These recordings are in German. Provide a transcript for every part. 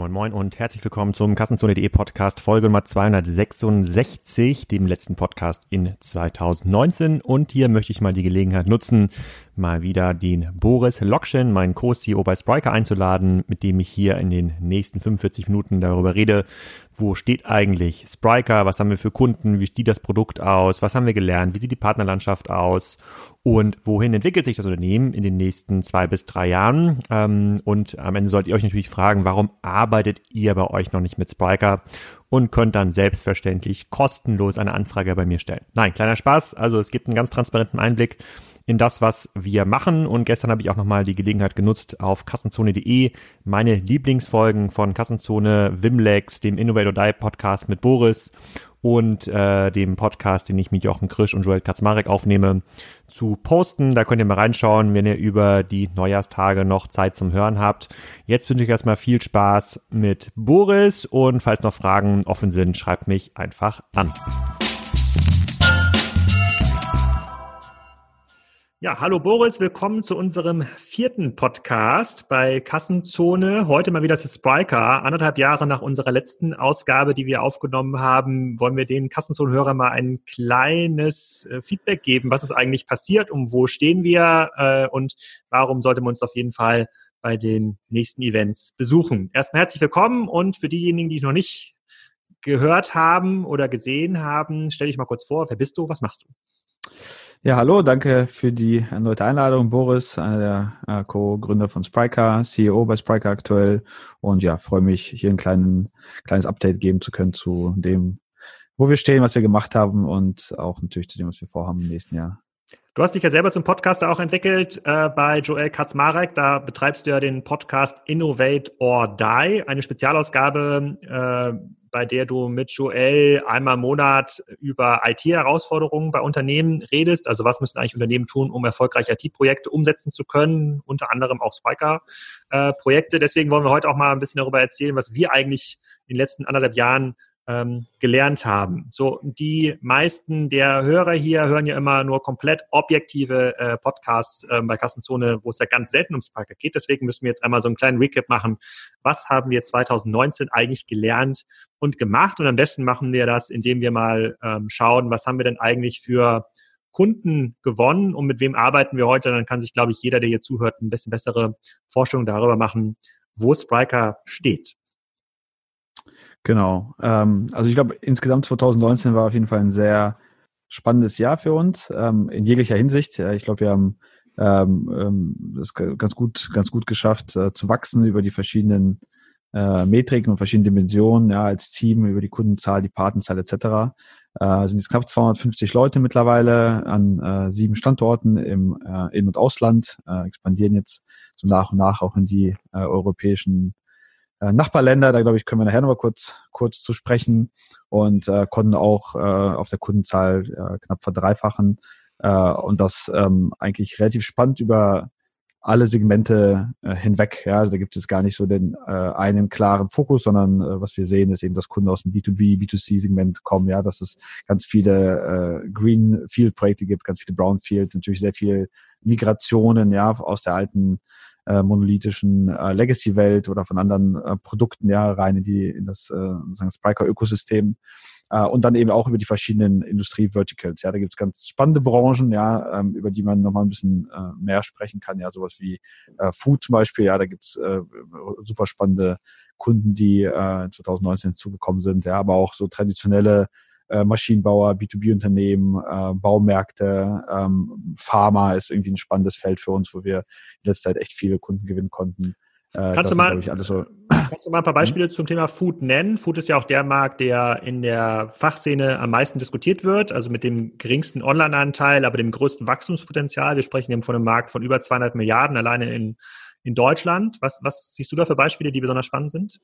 moin moin und herzlich willkommen zum Kassenzone.de Podcast Folge Nummer 266, dem letzten Podcast in 2019. Und hier möchte ich mal die Gelegenheit nutzen, mal wieder den Boris Lokschen, meinen Co-CEO bei Spriker einzuladen, mit dem ich hier in den nächsten 45 Minuten darüber rede, wo steht eigentlich Spriker, was haben wir für Kunden, wie sieht das Produkt aus, was haben wir gelernt, wie sieht die Partnerlandschaft aus und wohin entwickelt sich das Unternehmen in den nächsten zwei bis drei Jahren. Ähm, und am Ende sollt ihr euch natürlich fragen, warum arbeitet ihr bei euch noch nicht mit Spriker? und könnt dann selbstverständlich kostenlos eine Anfrage bei mir stellen. Nein, kleiner Spaß. Also es gibt einen ganz transparenten Einblick in das, was wir machen. Und gestern habe ich auch nochmal die Gelegenheit genutzt, auf kassenzone.de meine Lieblingsfolgen von Kassenzone, Wimlex, dem Innovate or Die Podcast mit Boris und äh, dem Podcast, den ich mit Jochen Krisch und Joel Kaczmarek aufnehme, zu posten. Da könnt ihr mal reinschauen, wenn ihr über die Neujahrstage noch Zeit zum Hören habt. Jetzt wünsche ich erstmal viel Spaß mit Boris und falls noch Fragen offen sind, schreibt mich einfach an. Ja, hallo Boris, willkommen zu unserem vierten Podcast bei Kassenzone. Heute mal wieder zu Spriker. Anderthalb Jahre nach unserer letzten Ausgabe, die wir aufgenommen haben, wollen wir den Kassenzone-Hörern mal ein kleines äh, Feedback geben. Was ist eigentlich passiert? Um wo stehen wir? Äh, und warum sollte man uns auf jeden Fall bei den nächsten Events besuchen? Erstmal herzlich willkommen und für diejenigen, die noch nicht gehört haben oder gesehen haben, stell dich mal kurz vor. Wer bist du? Was machst du? Ja, hallo, danke für die erneute Einladung. Boris, einer der äh, Co-Gründer von Spryker, CEO bei Spryker aktuell. Und ja, freue mich, hier ein kleinen, kleines Update geben zu können zu dem, wo wir stehen, was wir gemacht haben und auch natürlich zu dem, was wir vorhaben im nächsten Jahr. Du hast dich ja selber zum Podcaster auch entwickelt äh, bei Joel Kaczmarek. Da betreibst du ja den Podcast Innovate or Die, eine Spezialausgabe, äh, bei der du mit Joel einmal im Monat über IT-Herausforderungen bei Unternehmen redest. Also was müssen eigentlich Unternehmen tun, um erfolgreich IT-Projekte umsetzen zu können, unter anderem auch Spiker-Projekte. Deswegen wollen wir heute auch mal ein bisschen darüber erzählen, was wir eigentlich in den letzten anderthalb Jahren ähm, gelernt haben. So, die meisten der Hörer hier hören ja immer nur komplett objektive äh, Podcasts äh, bei Kassenzone, wo es ja ganz selten ums Parker geht. Deswegen müssen wir jetzt einmal so einen kleinen Recap machen. Was haben wir 2019 eigentlich gelernt und gemacht? Und am besten machen wir das, indem wir mal ähm, schauen, was haben wir denn eigentlich für Kunden gewonnen und mit wem arbeiten wir heute? Dann kann sich, glaube ich, jeder, der hier zuhört, ein bisschen bessere Vorstellung darüber machen, wo Spriker steht. Genau. Ähm, also ich glaube, insgesamt 2019 war auf jeden Fall ein sehr spannendes Jahr für uns ähm, in jeglicher Hinsicht. Ich glaube, wir haben ähm, ähm, das ganz gut, ganz gut geschafft äh, zu wachsen über die verschiedenen äh, Metriken und verschiedene Dimensionen, ja, als Team, über die Kundenzahl, die Partnerzahl etc. Äh, sind jetzt knapp 250 Leute mittlerweile an äh, sieben Standorten im äh, In- und Ausland, äh, expandieren jetzt so nach und nach auch in die äh, europäischen Nachbarländer, da glaube ich, können wir nachher noch mal kurz, kurz zu sprechen. Und äh, konnten auch äh, auf der Kundenzahl äh, knapp verdreifachen. Äh, und das ähm, eigentlich relativ spannend über alle Segmente äh, hinweg. Ja, also da gibt es gar nicht so den äh, einen klaren Fokus, sondern äh, was wir sehen, ist eben, dass Kunden aus dem B2B, B2C-Segment kommen. Ja, dass es ganz viele äh, Greenfield-Projekte gibt, ganz viele Brownfield, natürlich sehr viel Migrationen, ja, aus der alten äh, monolithischen äh, Legacy-Welt oder von anderen äh, Produkten ja rein in die in das äh, sozusagen Spriker-Ökosystem äh, und dann eben auch über die verschiedenen Industrie-Verticals. Ja, da gibt's ganz spannende Branchen, ja, ähm, über die man nochmal ein bisschen äh, mehr sprechen kann. Ja, sowas wie äh, Food zum Beispiel. Ja, da gibt's äh, super spannende Kunden, die äh, 2019 zugekommen sind. Ja, aber auch so traditionelle äh, Maschinenbauer, B2B-Unternehmen, äh, Baumärkte, ähm, Pharma ist irgendwie ein spannendes Feld für uns, wo wir in letzter Zeit echt viele Kunden gewinnen konnten. Äh, kannst, du mal, sind, so kannst du mal ein paar Beispiele mhm. zum Thema Food nennen? Food ist ja auch der Markt, der in der Fachszene am meisten diskutiert wird, also mit dem geringsten Online-Anteil, aber dem größten Wachstumspotenzial. Wir sprechen eben von einem Markt von über 200 Milliarden alleine in, in Deutschland. Was, was siehst du da für Beispiele, die besonders spannend sind?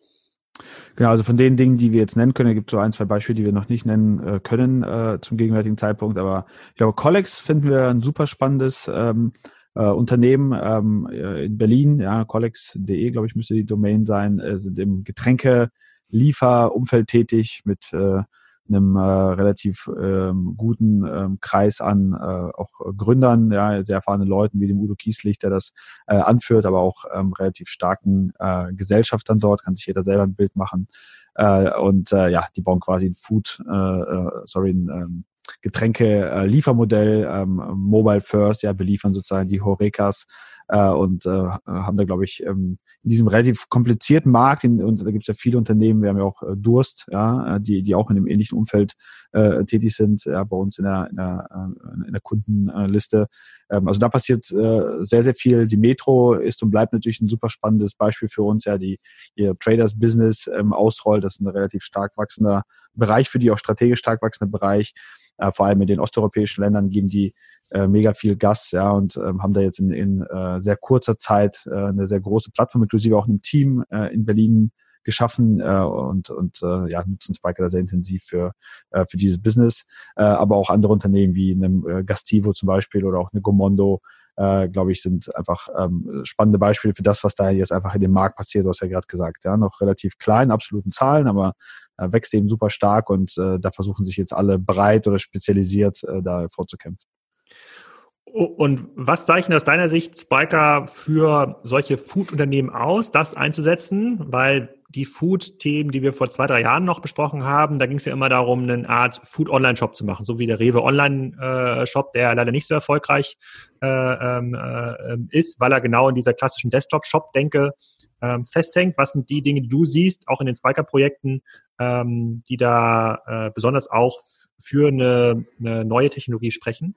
Genau, also von den Dingen, die wir jetzt nennen können, gibt es so ein, zwei Beispiele, die wir noch nicht nennen äh, können äh, zum gegenwärtigen Zeitpunkt. Aber ich glaube, Collex finden wir ein super spannendes ähm, äh, Unternehmen ähm, äh, in Berlin. Ja, collex.de, glaube ich, müsste die Domain sein, äh, sind im Getränkelieferumfeld tätig mit äh, einem äh, relativ ähm, guten ähm, Kreis an äh, auch Gründern, ja, sehr erfahrenen Leuten wie dem Udo Kieslich, der das äh, anführt, aber auch ähm, relativ starken äh, Gesellschaftern dort, kann sich jeder selber ein Bild machen. Äh, und äh, ja, die bauen quasi ein Food, äh, äh sorry, ein ähm, Getränke-Liefermodell, äh, ähm, Mobile First, ja, beliefern sozusagen die Horekas äh, und äh, haben da, glaube ich, ähm, in diesem relativ komplizierten Markt, in, und da gibt es ja viele Unternehmen, wir haben ja auch äh, Durst, ja, äh, die, die auch in dem ähnlichen Umfeld äh, tätig sind, ja, bei uns in der, in der, äh, in der Kundenliste. Ähm, also da passiert äh, sehr, sehr viel. Die Metro ist und bleibt natürlich ein super spannendes Beispiel für uns, ja, die ihr Traders Business ähm, ausrollt. Das ist ein relativ stark wachsender Bereich, für die auch strategisch stark wachsender Bereich. Äh, vor allem in den osteuropäischen Ländern geben die äh, mega viel Gas, ja, und ähm, haben da jetzt in, in äh, sehr kurzer Zeit äh, eine sehr große Plattform, inklusive auch einem Team äh, in Berlin geschaffen äh, und, und äh, ja, nutzen Spiker sehr intensiv für, äh, für dieses Business. Äh, aber auch andere Unternehmen wie einem äh, Gastivo zum Beispiel oder auch eine Gomondo, äh, glaube ich, sind einfach ähm, spannende Beispiele für das, was da jetzt einfach in dem Markt passiert. Du hast ja gerade gesagt, ja, noch relativ klein, absoluten Zahlen, aber äh, wächst eben super stark und äh, da versuchen sich jetzt alle breit oder spezialisiert äh, da vorzukämpfen. Und was zeichnet aus deiner Sicht Spiker für solche Food-Unternehmen aus, das einzusetzen? Weil die Food-Themen, die wir vor zwei, drei Jahren noch besprochen haben, da ging es ja immer darum, eine Art Food-Online-Shop zu machen, so wie der Rewe Online-Shop, der leider nicht so erfolgreich äh, ähm, äh, ist, weil er genau in dieser klassischen Desktop-Shop-Denke ähm, festhängt. Was sind die Dinge, die du siehst, auch in den Spiker-Projekten, ähm, die da äh, besonders auch für eine, eine neue Technologie sprechen?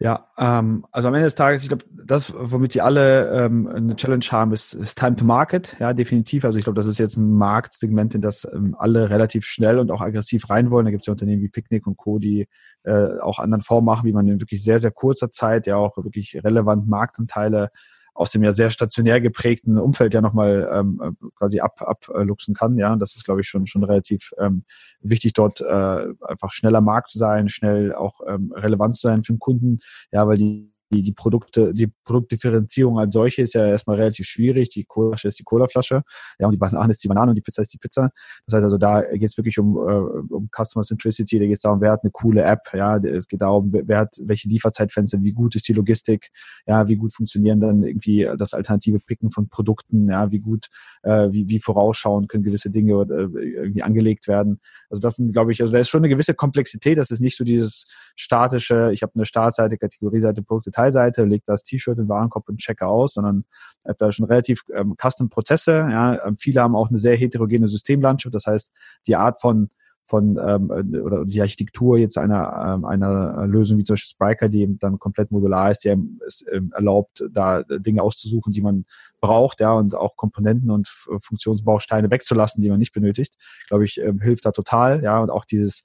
Ja, ähm, also am Ende des Tages, ich glaube, das, womit sie alle ähm, eine Challenge haben, ist, ist Time to Market. Ja, definitiv. Also ich glaube, das ist jetzt ein Marktsegment, in das ähm, alle relativ schnell und auch aggressiv rein wollen. Da gibt es ja Unternehmen wie Picnic und Co., die äh, auch anderen Formen machen, wie man in wirklich sehr, sehr kurzer Zeit ja auch wirklich relevant Marktanteile aus dem ja sehr stationär geprägten Umfeld ja nochmal ähm, äh, quasi ab, abluchsen kann. Ja, das ist, glaube ich, schon, schon relativ ähm, wichtig, dort äh, einfach schneller Markt zu sein, schnell auch ähm, relevant zu sein für den Kunden. Ja, weil die die, die Produkte, die Produktdifferenzierung als solche ist ja erstmal relativ schwierig. Die Colaflasche ist die Colaflasche, ja, und die Banane ist die Banane und die Pizza ist die Pizza. Das heißt also, da geht es wirklich um, äh, um Customer Centricity, da geht es darum, wer hat eine coole App, ja, es geht darum, wer hat welche Lieferzeitfenster, wie gut ist die Logistik, ja, wie gut funktionieren dann irgendwie das alternative Picken von Produkten, ja, wie gut, äh, wie, wie vorausschauen können gewisse Dinge äh, irgendwie angelegt werden. Also das sind, glaube ich, also da ist schon eine gewisse Komplexität, das ist nicht so dieses statische, ich habe eine Startseite, Kategorieseite, Produkte, Detailseite, lege das T-Shirt in den Warenkorb und checke aus, sondern habe da schon relativ ähm, custom Prozesse. Ja. Ähm, viele haben auch eine sehr heterogene Systemlandschaft. Das heißt, die Art von von ähm, oder die Architektur jetzt einer ähm, einer Lösung wie zum Beispiel Spriker, die dann komplett modular ist, die es ähm, erlaubt, da Dinge auszusuchen, die man braucht, ja, und auch Komponenten und Funktionsbausteine wegzulassen, die man nicht benötigt, glaube ich, ähm, hilft da total, ja, und auch dieses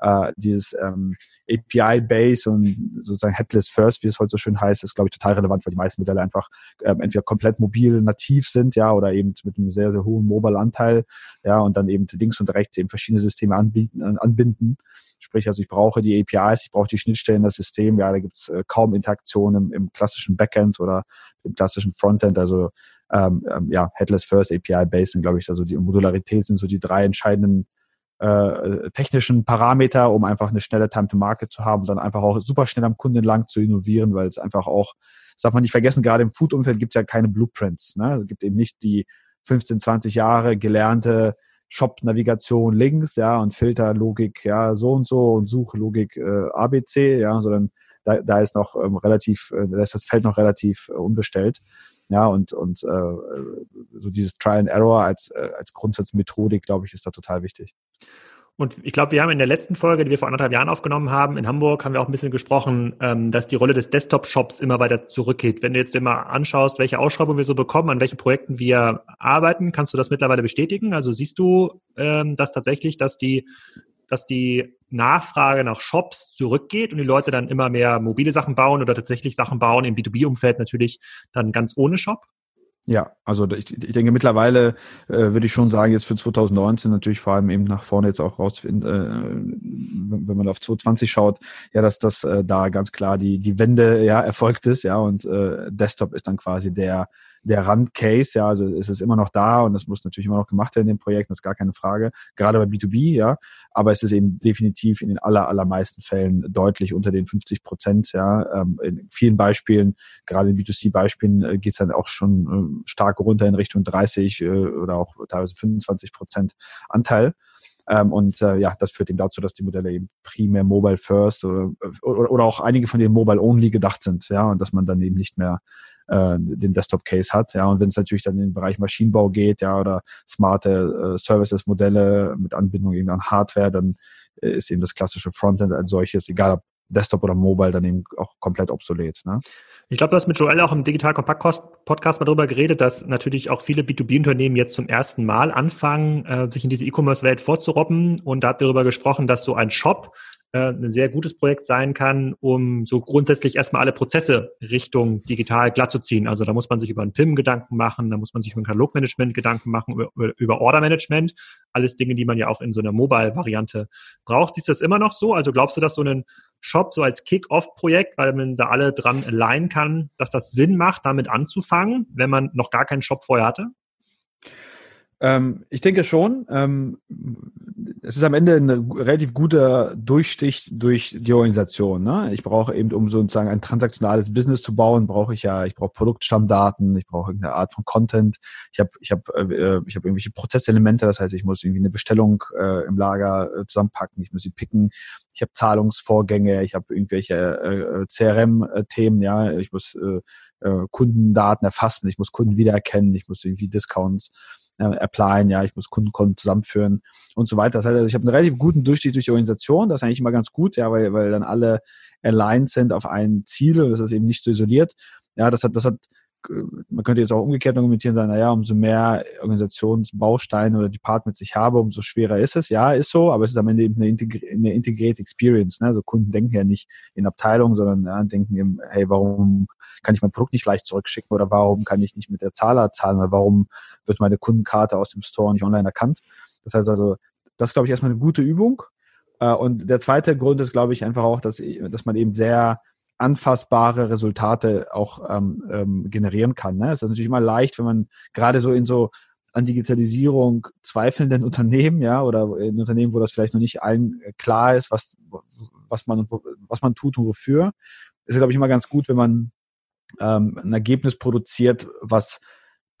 äh, dieses ähm, API-Base und sozusagen Headless First, wie es heute so schön heißt, ist, glaube ich, total relevant, weil die meisten Modelle einfach ähm, entweder komplett mobil nativ sind, ja, oder eben mit einem sehr, sehr hohen Mobile-Anteil, ja, und dann eben links und rechts eben verschiedene Systeme anbieten, anbinden. Sprich, also ich brauche die APIs, ich brauche die Schnittstellen, das System, ja, da gibt's äh, kaum Interaktion im, im klassischen Backend oder im klassischen Frontend, also ähm, ähm, ja, Headless First, API-Based sind, glaube ich, also die Modularität sind so die drei entscheidenden äh, technischen Parameter, um einfach eine schnelle Time to Market zu haben und dann einfach auch super schnell am Kunden lang zu innovieren, weil es einfach auch, das darf man nicht vergessen, gerade im Food-Umfeld gibt es ja keine Blueprints. Ne? Es gibt eben nicht die 15, 20 Jahre gelernte Shop-Navigation links, ja, und Filterlogik, ja, so und so und Suchlogik äh, ABC, ja, sondern da, da ist noch ähm, relativ, äh, da ist das Feld noch relativ äh, unbestellt. Ja, und, und äh, so dieses Trial and Error als, äh, als Grundsatzmethodik, glaube ich, ist da total wichtig. Und ich glaube, wir haben in der letzten Folge, die wir vor anderthalb Jahren aufgenommen haben, in Hamburg, haben wir auch ein bisschen gesprochen, ähm, dass die Rolle des Desktop-Shops immer weiter zurückgeht. Wenn du jetzt immer anschaust, welche Ausschreibungen wir so bekommen, an welchen Projekten wir arbeiten, kannst du das mittlerweile bestätigen? Also siehst du ähm, das tatsächlich, dass die, dass die Nachfrage nach Shops zurückgeht und die Leute dann immer mehr mobile Sachen bauen oder tatsächlich Sachen bauen im B2B-Umfeld natürlich dann ganz ohne Shop? Ja, also ich, ich denke mittlerweile äh, würde ich schon sagen, jetzt für 2019 natürlich vor allem eben nach vorne jetzt auch rausfinden, äh, wenn man auf 2020 schaut, ja, dass das äh, da ganz klar die die Wende ja erfolgt ist, ja, und äh, Desktop ist dann quasi der der Randcase, ja, also es ist immer noch da und es muss natürlich immer noch gemacht werden in dem Projekt, das ist gar keine Frage, gerade bei B2B, ja, aber es ist eben definitiv in den aller, allermeisten Fällen deutlich unter den 50 Prozent, ja, ähm, in vielen Beispielen, gerade in B2C-Beispielen äh, geht es dann auch schon äh, stark runter in Richtung 30 äh, oder auch teilweise 25 Prozent Anteil. Ähm, und äh, ja, das führt eben dazu, dass die Modelle eben primär Mobile First oder, oder, oder auch einige von denen Mobile Only gedacht sind, ja, und dass man dann eben nicht mehr äh, den Desktop-Case hat. Ja, und wenn es natürlich dann in den Bereich Maschinenbau geht, ja, oder smarte äh, Services-Modelle mit Anbindung eben an Hardware, dann äh, ist eben das klassische Frontend als solches, egal ob Desktop oder Mobile, dann eben auch komplett obsolet. Ne? Ich glaube, du hast mit Joel auch im Digital Compact Podcast mal darüber geredet, dass natürlich auch viele B2B-Unternehmen jetzt zum ersten Mal anfangen, äh, sich in diese E-Commerce-Welt vorzurobben. Und da hat darüber gesprochen, dass so ein Shop äh, ein sehr gutes Projekt sein kann, um so grundsätzlich erstmal alle Prozesse Richtung digital glatt zu ziehen. Also da muss man sich über ein PIM Gedanken machen, da muss man sich über ein Katalogmanagement Gedanken machen, über, über Ordermanagement. Alles Dinge, die man ja auch in so einer Mobile-Variante braucht. Siehst du das immer noch so? Also glaubst du, dass so ein Shop so als Kick-Off-Projekt, weil man da alle dran leihen kann, dass das Sinn macht, damit anzufangen, wenn man noch gar keinen Shop vorher hatte? Ähm, ich denke schon. Ähm, es ist am Ende ein relativ guter Durchstich durch die Organisation. Ne? Ich brauche eben, um sozusagen ein transaktionales Business zu bauen, brauche ich ja, ich brauche Produktstammdaten, ich brauche irgendeine Art von Content. Ich habe, ich habe, äh, ich habe irgendwelche Prozesselemente. Das heißt, ich muss irgendwie eine Bestellung äh, im Lager äh, zusammenpacken. Ich muss sie picken. Ich habe Zahlungsvorgänge. Ich habe irgendwelche äh, CRM-Themen. Ja, ich muss äh, äh, Kundendaten erfassen. Ich muss Kunden wiedererkennen. Ich muss irgendwie Discounts äh, applyen, ja, ich muss Kundenkonten zusammenführen und so weiter. Das heißt, also ich habe einen relativ guten Durchstieg durch die Organisation, das ist eigentlich immer ganz gut, ja, weil, weil dann alle aligned sind auf ein Ziel und das ist eben nicht so isoliert. Ja, das hat, das hat man könnte jetzt auch umgekehrt argumentieren, sagen, naja, umso mehr Organisationsbausteine oder Departments ich habe, umso schwerer ist es. Ja, ist so, aber es ist am Ende eben eine, integri eine integrierte Experience. Ne? Also Kunden denken ja nicht in Abteilungen, sondern ja, denken eben, hey, warum kann ich mein Produkt nicht leicht zurückschicken oder warum kann ich nicht mit der Zahler zahlen oder warum wird meine Kundenkarte aus dem Store nicht online erkannt? Das heißt also, das ist, glaube ich, erstmal eine gute Übung. Äh, und der zweite Grund ist, glaube ich, einfach auch, dass, dass man eben sehr anfassbare Resultate auch ähm, ähm, generieren kann. Ne? Es ist natürlich immer leicht, wenn man gerade so in so an Digitalisierung zweifelnden Unternehmen, ja, oder in Unternehmen, wo das vielleicht noch nicht allen äh, klar ist, was, was man, was man tut und wofür, ist glaube ich, immer ganz gut, wenn man ähm, ein Ergebnis produziert, was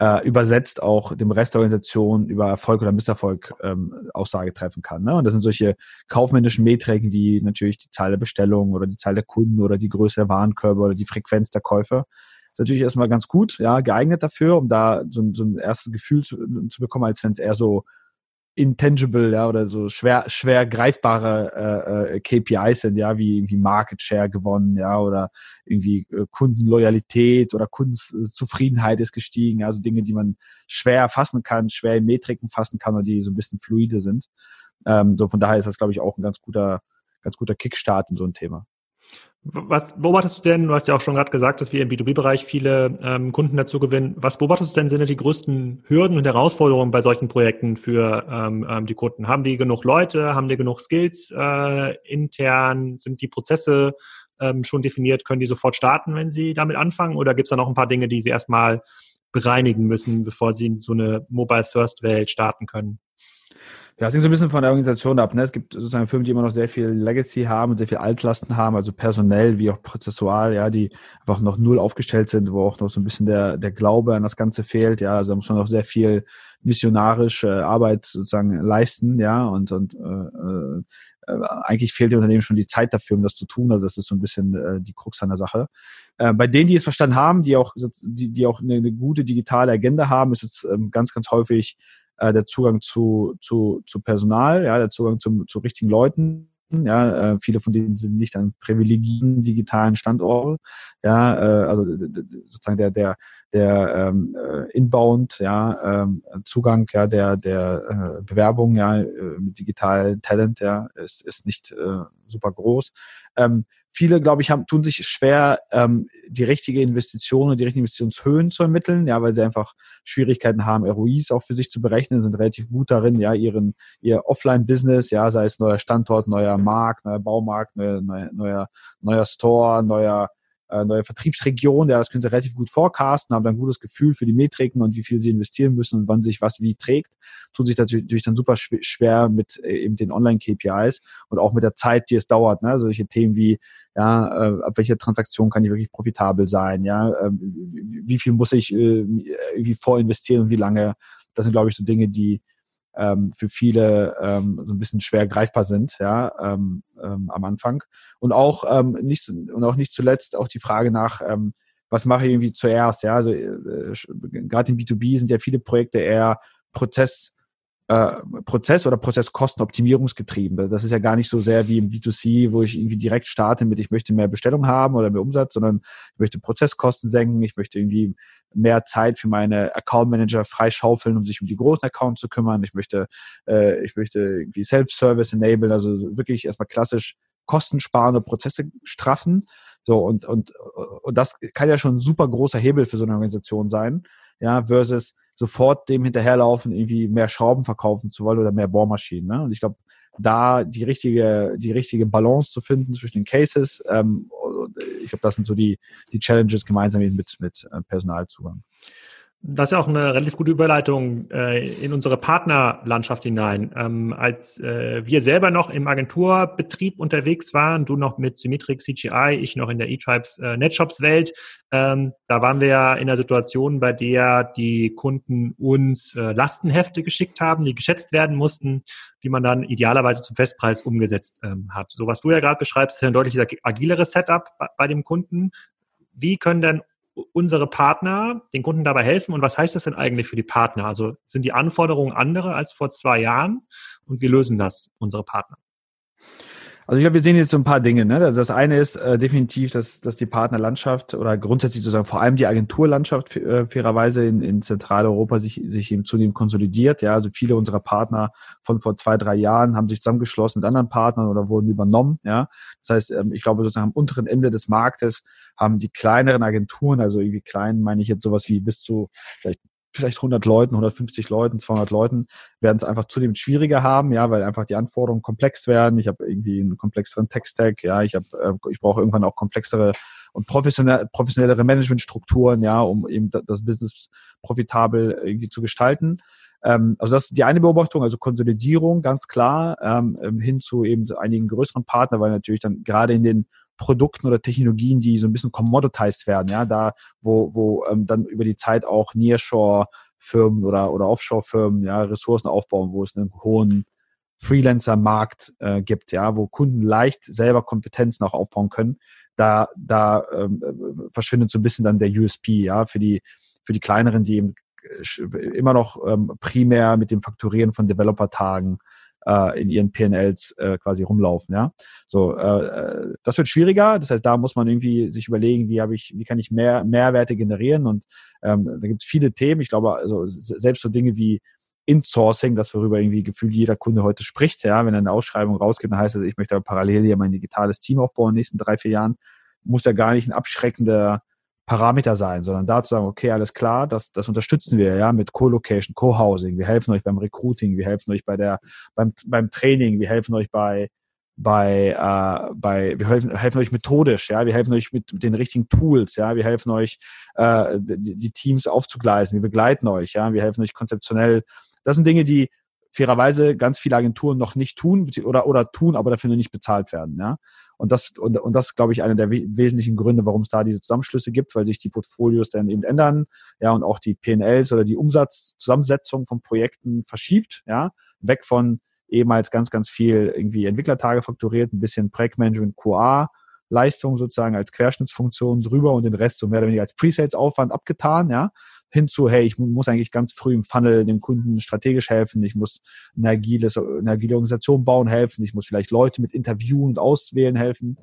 äh, übersetzt auch dem Rest der Organisation über Erfolg oder Misserfolg ähm, Aussage treffen kann. Ne? Und das sind solche kaufmännischen Metriken wie natürlich die Zahl der Bestellungen oder die Zahl der Kunden oder die Größe der Warenkörbe oder die Frequenz der Käufer. Das ist natürlich erstmal ganz gut, ja, geeignet dafür, um da so, so ein erstes Gefühl zu, zu bekommen, als wenn es eher so intangible, ja, oder so schwer, schwer greifbare äh, äh KPIs sind, ja, wie irgendwie Market Share gewonnen, ja, oder irgendwie äh, Kundenloyalität oder Kundenzufriedenheit ist gestiegen, also Dinge, die man schwer fassen kann, schwer in Metriken fassen kann und die so ein bisschen fluide sind. Ähm, so von daher ist das, glaube ich, auch ein ganz guter, ganz guter Kickstart in so ein Thema. Was beobachtest du denn? Du hast ja auch schon gerade gesagt, dass wir im B2B-Bereich viele ähm, Kunden dazu gewinnen. Was beobachtest du denn sind die größten Hürden und Herausforderungen bei solchen Projekten für ähm, ähm, die Kunden? Haben die genug Leute? Haben die genug Skills äh, intern? Sind die Prozesse ähm, schon definiert? Können die sofort starten, wenn sie damit anfangen? Oder gibt es da noch ein paar Dinge, die sie erstmal bereinigen müssen, bevor sie in so eine Mobile-First-Welt starten können? Ja, es hängt so ein bisschen von der Organisation ab. Ne? Es gibt sozusagen Firmen, die immer noch sehr viel Legacy haben und sehr viel Altlasten haben, also personell wie auch prozessual, ja, die einfach noch null aufgestellt sind, wo auch noch so ein bisschen der, der Glaube an das Ganze fehlt. Ja, also da muss man noch sehr viel missionarische Arbeit sozusagen leisten, ja, und, und äh, äh, eigentlich fehlt dem Unternehmen schon die Zeit dafür, um das zu tun. Also das ist so ein bisschen äh, die Krux an der Sache. Äh, bei denen, die es verstanden haben, die auch, die, die auch eine, eine gute digitale Agenda haben, ist es ähm, ganz, ganz häufig äh, der Zugang zu, zu, zu Personal, ja, der Zugang zu, zu richtigen Leuten. Ja, äh, viele von denen sind nicht an privilegierten digitalen Standorten. Ja, äh, also sozusagen der der der ähm, äh, Inbound, ja, ähm, Zugang, ja, der der äh, Bewerbung, ja, äh, mit digital Talent, ja, ist ist nicht äh, super groß. Ähm, viele, glaube ich, haben, tun sich schwer, ähm, die richtige Investition und die richtigen Investitionshöhen zu ermitteln, ja, weil sie einfach Schwierigkeiten haben, ROIs auch für sich zu berechnen, sind relativ gut darin, ja, ihren, ihr Offline-Business, ja, sei es neuer Standort, neuer Markt, neuer Baumarkt, neuer, neuer, neuer Store, neuer äh, neue Vertriebsregion, ja, das können sie relativ gut forecasten, haben dann ein gutes Gefühl für die Metriken und wie viel sie investieren müssen und wann sich was wie trägt, tun sich natürlich dann super schwer mit äh, eben den Online-KPIs und auch mit der Zeit, die es dauert. Ne? Solche Themen wie, ja, äh, ab welcher Transaktion kann ich wirklich profitabel sein, ja, äh, wie, viel muss ich irgendwie vorinvestieren und wie lange. Das sind, glaube ich, so Dinge, die ähm, für viele ähm, so ein bisschen schwer greifbar sind, ja, ähm, ähm, am Anfang. Und auch ähm, nicht und auch nicht zuletzt auch die Frage nach, ähm, was mache ich irgendwie zuerst, ja, also äh, gerade im B2B sind ja viele Projekte eher Prozess äh, Prozess- oder Prozesskostenoptimierungsgetrieben. Das ist ja gar nicht so sehr wie im B2C, wo ich irgendwie direkt starte mit, ich möchte mehr Bestellung haben oder mehr Umsatz, sondern ich möchte Prozesskosten senken, ich möchte irgendwie mehr Zeit für meine Account Manager freischaufeln, um sich um die großen Accounts zu kümmern. Ich möchte, äh, ich möchte irgendwie Self-Service enablen, also wirklich erstmal klassisch Kosten sparen und Prozesse straffen. So, und, und, und das kann ja schon ein super großer Hebel für so eine Organisation sein, ja, versus sofort dem hinterherlaufen, irgendwie mehr Schrauben verkaufen zu wollen oder mehr Bohrmaschinen. Ne? Und ich glaube, da die richtige, die richtige Balance zu finden zwischen den Cases, ähm, ich glaube, das sind so die, die Challenges gemeinsam mit, mit äh, Personalzugang. Das ist ja auch eine relativ gute Überleitung äh, in unsere Partnerlandschaft hinein. Ähm, als äh, wir selber noch im Agenturbetrieb unterwegs waren, du noch mit Symmetric CGI, ich noch in der eTribes äh, Netshops Welt, ähm, da waren wir ja in der Situation, bei der die Kunden uns äh, Lastenhefte geschickt haben, die geschätzt werden mussten, die man dann idealerweise zum Festpreis umgesetzt ähm, hat. So was du ja gerade beschreibst, ist ein deutlich agileres Setup bei, bei dem Kunden. Wie können denn unsere Partner den Kunden dabei helfen. Und was heißt das denn eigentlich für die Partner? Also sind die Anforderungen andere als vor zwei Jahren? Und wie lösen das unsere Partner? Also ich glaube, wir sehen jetzt so ein paar Dinge. Ne? Das eine ist äh, definitiv, dass, dass die Partnerlandschaft oder grundsätzlich sozusagen vor allem die Agenturlandschaft äh, fairerweise in, in Zentraleuropa sich, sich eben zunehmend konsolidiert. Ja, also viele unserer Partner von vor zwei, drei Jahren haben sich zusammengeschlossen mit anderen Partnern oder wurden übernommen. Ja, das heißt, ähm, ich glaube sozusagen am unteren Ende des Marktes haben die kleineren Agenturen, also irgendwie klein meine ich jetzt sowas wie bis zu vielleicht vielleicht 100 Leuten, 150 Leuten, 200 Leuten, werden es einfach zunehmend schwieriger haben, ja, weil einfach die Anforderungen komplex werden. Ich habe irgendwie einen komplexeren Tech-Stack, ja, ich habe, äh, ich brauche irgendwann auch komplexere und professionell, professionellere Managementstrukturen, ja, um eben das Business profitabel irgendwie zu gestalten. Ähm, also das ist die eine Beobachtung, also Konsolidierung, ganz klar, ähm, hin zu eben einigen größeren Partnern, weil natürlich dann gerade in den Produkten oder Technologien, die so ein bisschen commoditized werden, ja, da wo, wo ähm, dann über die Zeit auch Nearshore-Firmen oder, oder Offshore-Firmen ja, Ressourcen aufbauen, wo es einen hohen Freelancer-Markt äh, gibt, ja, wo Kunden leicht selber Kompetenzen auch aufbauen können, da, da ähm, äh, verschwindet so ein bisschen dann der USP, ja, für die, für die kleineren, die eben äh, immer noch ähm, primär mit dem Fakturieren von Developer-Tagen äh, in ihren PNLs äh, quasi rumlaufen. Ja, so äh, äh, das wird schwieriger. Das heißt, da muss man irgendwie sich überlegen, wie habe ich, wie kann ich mehr Mehrwerte generieren und ähm, da gibt es viele Themen. Ich glaube, also selbst so Dinge wie Insourcing, das worüber irgendwie gefühlt jeder Kunde heute spricht. Ja, wenn eine Ausschreibung rausgibt, dann heißt es, ich möchte parallel hier mein digitales Team aufbauen in den nächsten drei, vier Jahren, muss ja gar nicht ein abschreckender Parameter sein, sondern da zu sagen, okay, alles klar, das, das unterstützen wir ja mit Co-Location, Co-Housing, wir helfen euch beim Recruiting, wir helfen euch bei der, beim, beim Training, wir helfen euch bei, bei, äh, bei wir helfen, helfen euch methodisch, ja, wir helfen euch mit, mit den richtigen Tools, ja, wir helfen euch äh, die, die Teams aufzugleisen, wir begleiten euch, ja, wir helfen euch konzeptionell. Das sind Dinge, die fairerweise ganz viele Agenturen noch nicht tun oder, oder tun, aber dafür nicht bezahlt werden. Ja? Und das, und, und das glaube ich, einer der wesentlichen Gründe, warum es da diese Zusammenschlüsse gibt, weil sich die Portfolios dann eben ändern, ja, und auch die PNLs oder die Umsatzzusammensetzung von Projekten verschiebt, ja, weg von ehemals ganz, ganz viel irgendwie Entwicklertage fakturiert, ein bisschen Projektmanagement QA, Leistung sozusagen als Querschnittsfunktion drüber und den Rest so mehr oder weniger als Presales-Aufwand abgetan, ja, hinzu, hey, ich muss eigentlich ganz früh im Funnel dem Kunden strategisch helfen, ich muss eine agile, eine agile Organisation bauen helfen, ich muss vielleicht Leute mit interviewen und auswählen helfen.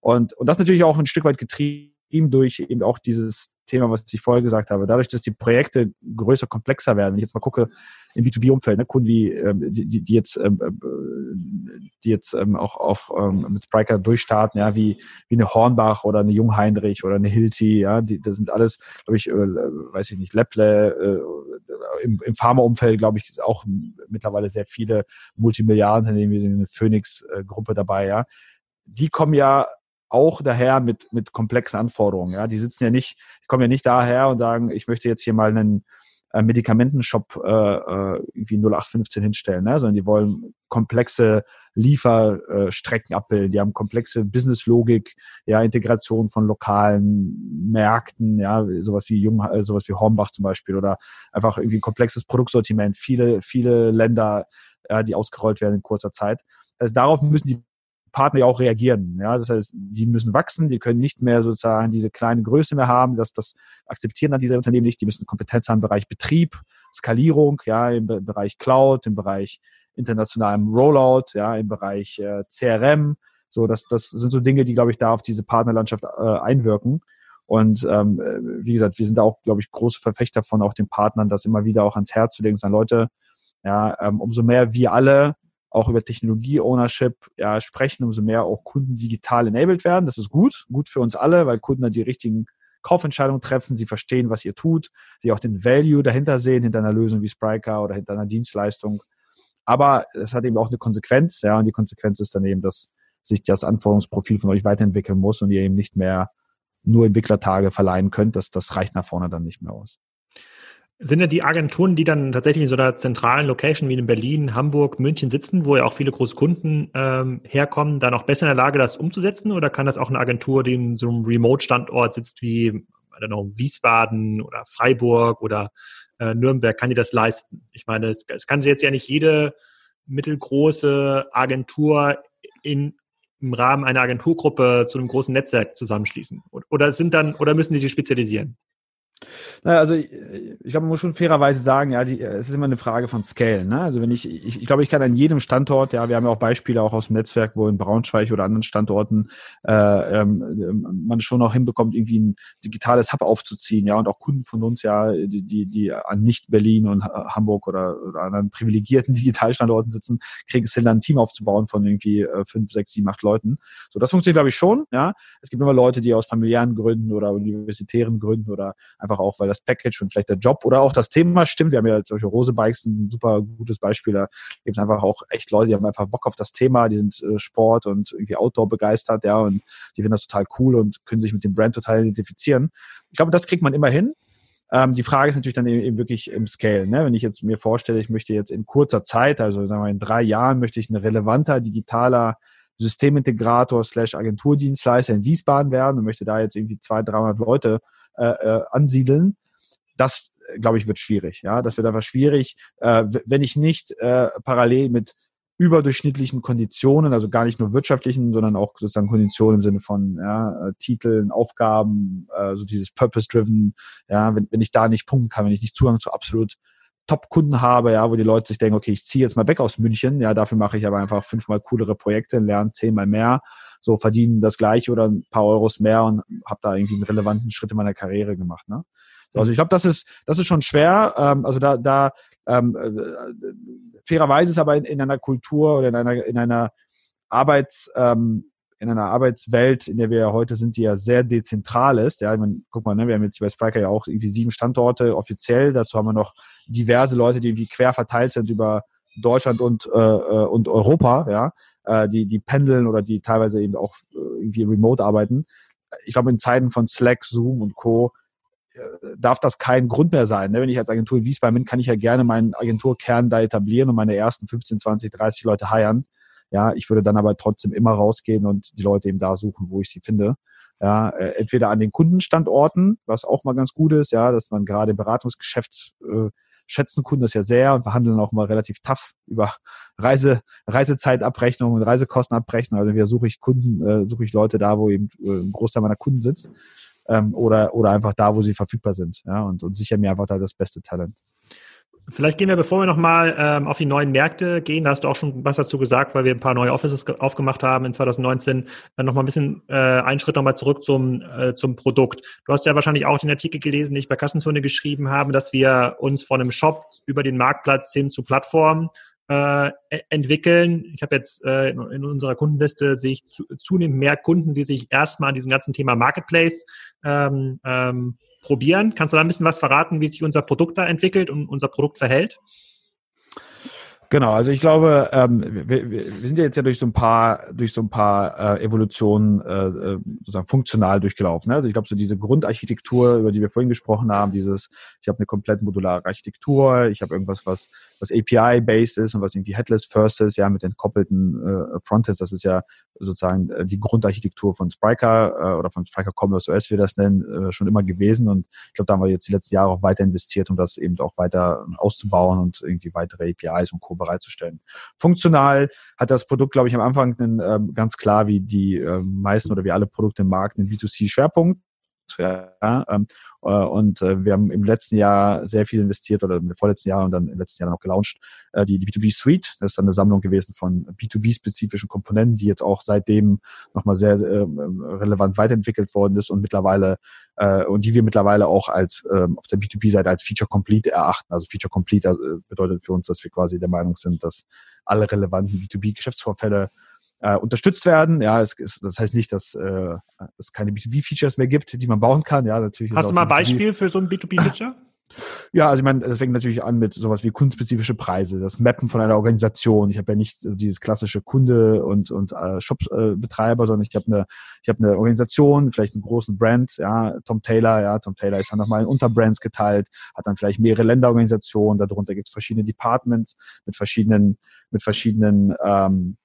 Und, und das natürlich auch ein Stück weit getrieben durch eben auch dieses Thema, was ich vorher gesagt habe. Dadurch, dass die Projekte größer, komplexer werden, wenn ich jetzt mal gucke, im B2B-Umfeld, ne, Kunden wie, ähm, die, die jetzt, ähm, äh, die jetzt ähm, auch, auch ähm, mit Spriker durchstarten, ja, wie, wie eine Hornbach oder eine Jungheinrich oder eine Hilti, ja, die, das sind alles, glaube ich, äh, weiß ich nicht, Lepple, äh, im, im Pharmaumfeld, glaube ich, auch mittlerweile sehr viele Multimilliarden, in denen wir eine Phoenix-Gruppe dabei, ja. Die kommen ja auch daher mit, mit komplexen Anforderungen. Ja, die sitzen ja nicht, die kommen ja nicht daher und sagen, ich möchte jetzt hier mal einen äh, Medikamentenshop äh, äh irgendwie 0815 hinstellen, ne? sondern die wollen komplexe Lieferstrecken abbilden, die haben komplexe Businesslogik, ja, Integration von lokalen Märkten, ja, sowas wie Jung, äh, sowas wie Hornbach zum Beispiel oder einfach irgendwie komplexes Produktsortiment, viele, viele Länder, ja, die ausgerollt werden in kurzer Zeit. Also darauf müssen die Partner ja auch reagieren. Ja, das heißt, die müssen wachsen, die können nicht mehr sozusagen diese kleine Größe mehr haben. Das, das akzeptieren dann diese Unternehmen nicht. Die müssen Kompetenz haben im Bereich Betrieb, Skalierung, ja, im Bereich Cloud, im Bereich internationalem Rollout, ja, im Bereich äh, CRM. So, das, das sind so Dinge, die, glaube ich, da auf diese Partnerlandschaft äh, einwirken. Und ähm, äh, wie gesagt, wir sind da auch, glaube ich, große Verfechter von auch den Partnern, das immer wieder auch ans Herz zu legen, sagen, Leute, ja, ähm, umso mehr wir alle auch über Technologie-Ownership ja, sprechen, umso mehr auch Kunden digital enabled werden. Das ist gut, gut für uns alle, weil Kunden dann die richtigen Kaufentscheidungen treffen, sie verstehen, was ihr tut, sie auch den Value dahinter sehen, hinter einer Lösung wie Spriker oder hinter einer Dienstleistung. Aber es hat eben auch eine Konsequenz, ja, und die Konsequenz ist dann eben, dass sich das Anforderungsprofil von euch weiterentwickeln muss und ihr eben nicht mehr nur Entwicklertage verleihen könnt. Das, das reicht nach vorne dann nicht mehr aus. Sind ja die Agenturen, die dann tatsächlich in so einer zentralen Location wie in Berlin, Hamburg, München sitzen, wo ja auch viele große Kunden ähm, herkommen, dann auch besser in der Lage, das umzusetzen? Oder kann das auch eine Agentur, die in so einem Remote-Standort sitzt wie I don't know, Wiesbaden oder Freiburg oder äh, Nürnberg, kann die das leisten? Ich meine, es, es kann sich jetzt ja nicht jede mittelgroße Agentur in, im Rahmen einer Agenturgruppe zu einem großen Netzwerk zusammenschließen. Oder sind dann, oder müssen die sich spezialisieren? Naja, also ich, ich glaube, man muss schon fairerweise sagen, ja, die, es ist immer eine Frage von Scale. Ne? Also wenn ich, ich, ich glaube, ich kann an jedem Standort, ja, wir haben ja auch Beispiele auch aus dem Netzwerk, wo in Braunschweig oder anderen Standorten äh, ähm, man schon noch hinbekommt, irgendwie ein digitales Hub aufzuziehen, ja, und auch Kunden von uns, ja, die, die, die an nicht Berlin und Hamburg oder, oder anderen privilegierten Digitalstandorten sitzen, kriegen es hin, dann ein Team aufzubauen von irgendwie äh, fünf, sechs, sieben, acht Leuten. So, das funktioniert, glaube ich, schon, ja. Es gibt immer Leute, die aus familiären Gründen oder universitären Gründen oder einfach auch, weil das Package und vielleicht der Job oder auch das Thema stimmt. Wir haben ja solche Rose Bikes ein super gutes Beispiel. Da gibt es einfach auch echt Leute, die haben einfach Bock auf das Thema, die sind äh, Sport und irgendwie Outdoor begeistert, ja, und die finden das total cool und können sich mit dem Brand total identifizieren. Ich glaube, das kriegt man immer hin. Ähm, die Frage ist natürlich dann eben, wirklich im Scale. Ne? Wenn ich jetzt mir vorstelle, ich möchte jetzt in kurzer Zeit, also sagen wir in drei Jahren, möchte ich ein relevanter digitaler Systemintegrator slash Agenturdienstleister in Wiesbaden werden und möchte da jetzt irgendwie 200, 300 Leute äh, äh, ansiedeln. Das, glaube ich, wird schwierig. Ja, das wird einfach schwierig, äh, wenn ich nicht äh, parallel mit überdurchschnittlichen Konditionen, also gar nicht nur wirtschaftlichen, sondern auch sozusagen Konditionen im Sinne von ja, äh, Titeln, Aufgaben, äh, so dieses Purpose-driven, ja, wenn, wenn ich da nicht punkten kann, wenn ich nicht Zugang zu absolut Top-Kunden habe, ja, wo die Leute sich denken, okay, ich ziehe jetzt mal weg aus München, ja, dafür mache ich aber einfach fünfmal coolere Projekte, lerne zehnmal mehr so verdienen das gleiche oder ein paar Euros mehr und habe da irgendwie einen relevanten Schritt in meiner Karriere gemacht. Ne? So, also ich glaube, das ist das ist schon schwer. Ähm, also da da ähm, äh, fairerweise ist aber in, in einer Kultur oder in einer in einer Arbeits ähm, in einer Arbeitswelt, in der wir ja heute sind, die ja sehr dezentral ist. Ja, ich meine, guck mal, ne, wir haben jetzt bei Spriker ja auch irgendwie sieben Standorte offiziell. Dazu haben wir noch diverse Leute, die irgendwie quer verteilt sind über Deutschland und, äh, äh und Europa. Ja, äh, die, die pendeln oder die teilweise eben auch äh, irgendwie remote arbeiten. Ich glaube, in Zeiten von Slack, Zoom und Co. Äh, darf das kein Grund mehr sein. Ne? Wenn ich als Agentur in Wiesbaden bin, kann ich ja gerne meinen Agenturkern da etablieren und meine ersten 15, 20, 30 Leute heiern. Ja, ich würde dann aber trotzdem immer rausgehen und die Leute eben da suchen, wo ich sie finde. Ja, entweder an den Kundenstandorten, was auch mal ganz gut ist, ja, dass man gerade im Beratungsgeschäft äh, schätzen Kunden das ja sehr und verhandeln auch mal relativ tough über Reise, Reisezeitabrechnung und Reisekostenabrechnung. Also wir suche ich Kunden, äh, suche ich Leute da, wo eben äh, ein Großteil meiner Kunden sitzt. Ähm, oder, oder einfach da, wo sie verfügbar sind. Ja, und, und sicher mir einfach da das beste Talent. Vielleicht gehen wir, bevor wir nochmal ähm, auf die neuen Märkte gehen, da hast du auch schon was dazu gesagt, weil wir ein paar neue Offices aufgemacht haben in 2019, dann nochmal ein bisschen äh, einen Schritt nochmal zurück zum, äh, zum Produkt. Du hast ja wahrscheinlich auch den Artikel gelesen, den ich bei Kassenzone geschrieben habe, dass wir uns von einem Shop über den Marktplatz hin zu Plattformen äh, e-, entwickeln. Ich habe jetzt äh, in unserer Kundenliste sehe ich zu, zunehmend mehr Kunden, die sich erstmal an diesem ganzen Thema Marketplace ähm, ähm, probieren. Kannst du da ein bisschen was verraten, wie sich unser Produkt da entwickelt und unser Produkt verhält? Genau, also ich glaube, ähm, wir, wir sind ja jetzt ja durch so ein paar, durch so ein paar äh, Evolutionen äh, äh sozusagen funktional durchgelaufen. Ne? Also ich glaube, so diese Grundarchitektur, über die wir vorhin gesprochen haben, dieses, ich habe eine komplett modulare Architektur, ich habe irgendwas, was, was API-based ist und was irgendwie headless first ist, ja, mit entkoppelten äh, Frontends, das ist ja sozusagen äh, die Grundarchitektur von Spryker äh, oder von Spryker Commerce OS, wie wir das nennen, äh, schon immer gewesen. Und ich glaube, da haben wir jetzt die letzten Jahre auch weiter investiert, um das eben auch weiter auszubauen und irgendwie weitere APIs und Co bereitzustellen. Funktional hat das Produkt, glaube ich, am Anfang einen, ähm, ganz klar wie die äh, meisten oder wie alle Produkte im Markt einen B2C-Schwerpunkt. Ja, ähm, äh, und äh, wir haben im letzten Jahr sehr viel investiert oder im vorletzten Jahr und dann im letzten Jahr noch gelauncht, äh, die, die B2B Suite. Das ist dann eine Sammlung gewesen von B2B-spezifischen Komponenten, die jetzt auch seitdem nochmal sehr, sehr äh, relevant weiterentwickelt worden ist und mittlerweile äh, und die wir mittlerweile auch als äh, auf der B2B-Seite als Feature Complete erachten. Also Feature Complete äh, bedeutet für uns, dass wir quasi der Meinung sind, dass alle relevanten B2B-Geschäftsvorfälle äh, unterstützt werden. Ja, es, es, das heißt nicht, dass äh, es keine B2B-Features mehr gibt, die man bauen kann. Ja, natürlich. Hast du mal ein Beispiel für so ein B2B-Feature? Ja, also ich meine, das fängt natürlich an mit sowas wie kundenspezifische Preise, das Mappen von einer Organisation. Ich habe ja nicht dieses klassische Kunde und und äh, Shop-Betreiber, sondern ich habe eine ich habe eine Organisation, vielleicht einen großen Brand, ja, Tom Taylor, ja, Tom Taylor ist dann nochmal in Unterbrands geteilt, hat dann vielleicht mehrere Länderorganisationen, darunter gibt es verschiedene Departments mit verschiedenen mit verschiedenen ähm,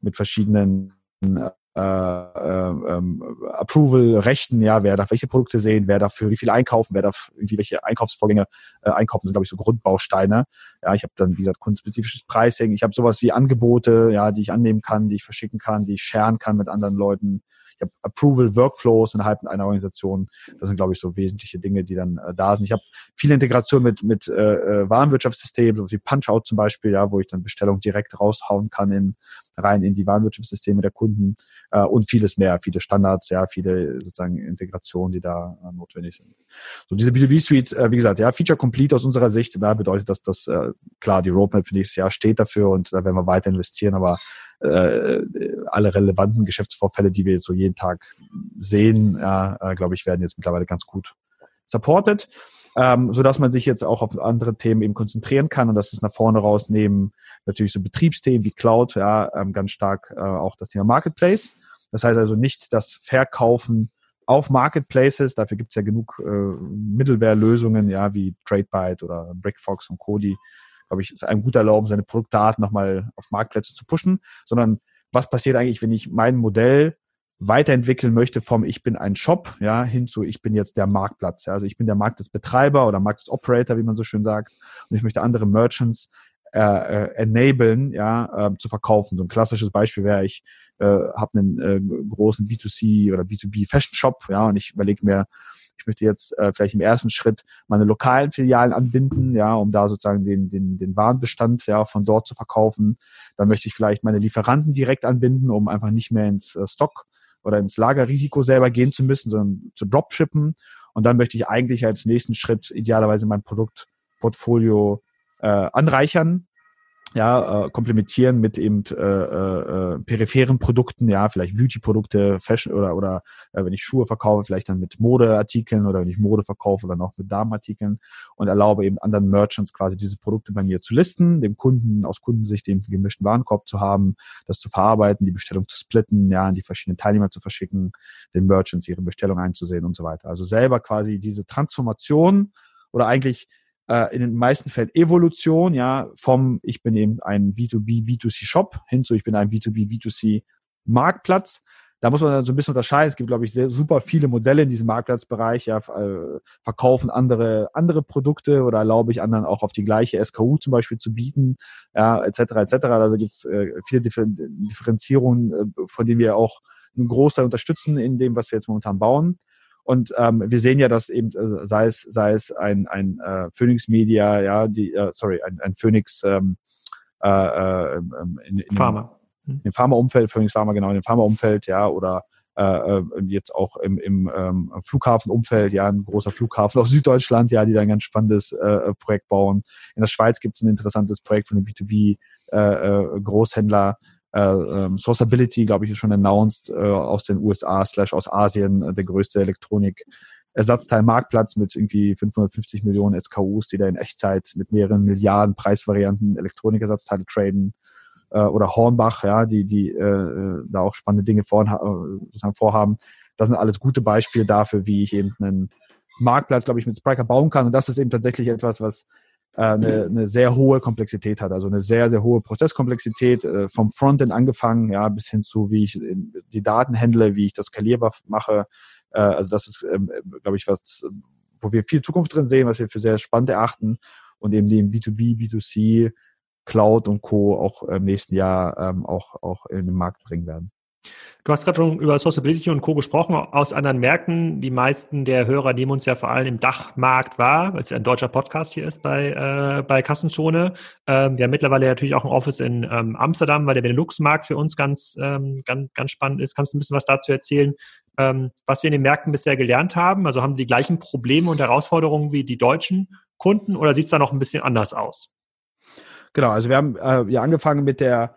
mit verschiedenen äh, äh, ähm, Approval-Rechten, ja, wer darf welche Produkte sehen, wer darf für wie viel einkaufen, wer darf irgendwie welche Einkaufsvorgänge äh, einkaufen, sind, glaube ich, so Grundbausteine. Ja, ich habe dann, wie gesagt, kundenspezifisches Pricing, ich habe sowas wie Angebote, ja, die ich annehmen kann, die ich verschicken kann, die ich sharen kann mit anderen Leuten ich habe Approval Workflows innerhalb einer Organisation. Das sind, glaube ich, so wesentliche Dinge, die dann äh, da sind. Ich habe viele Integration mit, mit äh, äh Warenwirtschaftssystemen, so wie Punch-Out zum Beispiel, ja, wo ich dann Bestellungen direkt raushauen kann in, rein in die Warenwirtschaftssysteme der Kunden äh, und vieles mehr, viele Standards, ja, viele sozusagen Integrationen, die da äh, notwendig sind. So diese B2B-Suite, äh, wie gesagt, ja, Feature Complete aus unserer Sicht, da bedeutet das, dass äh, klar die Roadmap für nächstes Jahr steht dafür und da werden wir weiter investieren, aber äh, alle relevanten Geschäftsvorfälle, die wir jetzt so jeden Tag sehen, ja, äh, glaube ich, werden jetzt mittlerweile ganz gut supported, ähm, so dass man sich jetzt auch auf andere Themen eben konzentrieren kann und das ist nach vorne rausnehmen natürlich so Betriebsthemen wie Cloud, ja, ähm, ganz stark äh, auch das Thema Marketplace. Das heißt also nicht das Verkaufen auf Marketplaces, dafür gibt es ja genug äh, Middleware-Lösungen, ja, wie TradeByte oder BrickFox und Cody, glaube ich, ist einem gut erlauben, seine Produktdaten nochmal auf Marktplätze zu pushen, sondern was passiert eigentlich, wenn ich mein Modell weiterentwickeln möchte vom ich bin ein Shop, ja, hin zu ich bin jetzt der Marktplatz. Ja, also ich bin der Marktplatzbetreiber oder Marktplatzoperator, wie man so schön sagt, und ich möchte andere Merchants äh, äh, enablen, ja, äh, zu verkaufen. So ein klassisches Beispiel wäre, ich äh, habe einen äh, großen B2C oder B2B Fashion Shop, ja, und ich überlege mir, ich möchte jetzt äh, vielleicht im ersten Schritt meine lokalen Filialen anbinden, ja, um da sozusagen den, den, den Warenbestand ja von dort zu verkaufen. Dann möchte ich vielleicht meine Lieferanten direkt anbinden, um einfach nicht mehr ins äh, Stock oder ins Lagerrisiko selber gehen zu müssen, sondern zu Dropshippen. Und dann möchte ich eigentlich als nächsten Schritt idealerweise mein Produktportfolio äh, anreichern, ja, äh, komplementieren mit eben äh, äh, peripheren Produkten, ja, vielleicht Beauty-Produkte, Fashion oder oder äh, wenn ich Schuhe verkaufe, vielleicht dann mit Modeartikeln oder wenn ich Mode verkaufe, dann auch mit Damenartikeln und erlaube eben anderen Merchants quasi diese Produkte bei mir zu listen, dem Kunden aus Kundensicht den gemischten Warenkorb zu haben, das zu verarbeiten, die Bestellung zu splitten, ja, an die verschiedenen Teilnehmer zu verschicken, den Merchants ihre Bestellung einzusehen und so weiter. Also selber quasi diese Transformation oder eigentlich äh, in den meisten Fällen Evolution, ja, vom ich bin eben ein B2B, B2C Shop hin zu ich bin ein B2B, B2C Marktplatz. Da muss man dann so ein bisschen unterscheiden. Es gibt, glaube ich, sehr, super viele Modelle in diesem Marktplatzbereich. Ja, äh, verkaufen andere andere Produkte oder erlaube ich anderen auch auf die gleiche SKU zum Beispiel zu bieten, ja, etc. etc. Also gibt es äh, viele Differenzierungen, äh, von denen wir auch einen Großteil unterstützen in dem, was wir jetzt momentan bauen. Und ähm, wir sehen ja, dass eben, äh, sei es, sei es ein, ein äh, Phoenix Media, ja, die, äh, sorry, ein, ein Phoenix ähm, äh, äh, in, in, Pharma. Hm. Im Pharmaumfeld, Phoenix Pharma, genau, in dem Pharmaumfeld, ja, oder äh, äh, jetzt auch im, im ähm, Flughafenumfeld, ja, ein großer Flughafen aus Süddeutschland, ja, die da ein ganz spannendes äh, Projekt bauen. In der Schweiz gibt es ein interessantes Projekt von einem B2B äh, äh, Großhändler, äh, ähm, Sourceability, glaube ich, ist schon announced äh, aus den USA slash aus Asien, äh, der größte Elektronik Ersatzteilmarktplatz mit irgendwie 550 Millionen SKUs, die da in Echtzeit mit mehreren Milliarden Preisvarianten Elektronikersatzteile traden. Äh, oder Hornbach, ja, die, die äh, da auch spannende Dinge vor, äh, vorhaben. Das sind alles gute Beispiele dafür, wie ich eben einen Marktplatz, glaube ich, mit Spriker bauen kann. Und das ist eben tatsächlich etwas, was äh, eine, eine sehr hohe Komplexität hat, also eine sehr, sehr hohe Prozesskomplexität, äh, vom Frontend angefangen, ja, bis hin zu, wie ich die Daten handle, wie ich das skalierbar mache. Äh, also das ist, ähm, glaube ich, was, wo wir viel Zukunft drin sehen, was wir für sehr spannend erachten und eben den B2B, B2C, Cloud und Co. auch im nächsten Jahr ähm, auch, auch in den Markt bringen werden. Du hast gerade schon über Sociability und Co. gesprochen aus anderen Märkten. Die meisten der Hörer nehmen uns ja vor allem im Dachmarkt wahr, weil es ja ein deutscher Podcast hier ist bei, äh, bei Kassenzone. Ähm, wir haben mittlerweile natürlich auch ein Office in ähm, Amsterdam, weil der Benelux-Markt für uns ganz, ähm, ganz, ganz spannend ist. Kannst du ein bisschen was dazu erzählen, ähm, was wir in den Märkten bisher gelernt haben? Also haben die gleichen Probleme und Herausforderungen wie die deutschen Kunden oder sieht es da noch ein bisschen anders aus? Genau, also wir haben äh, ja angefangen mit der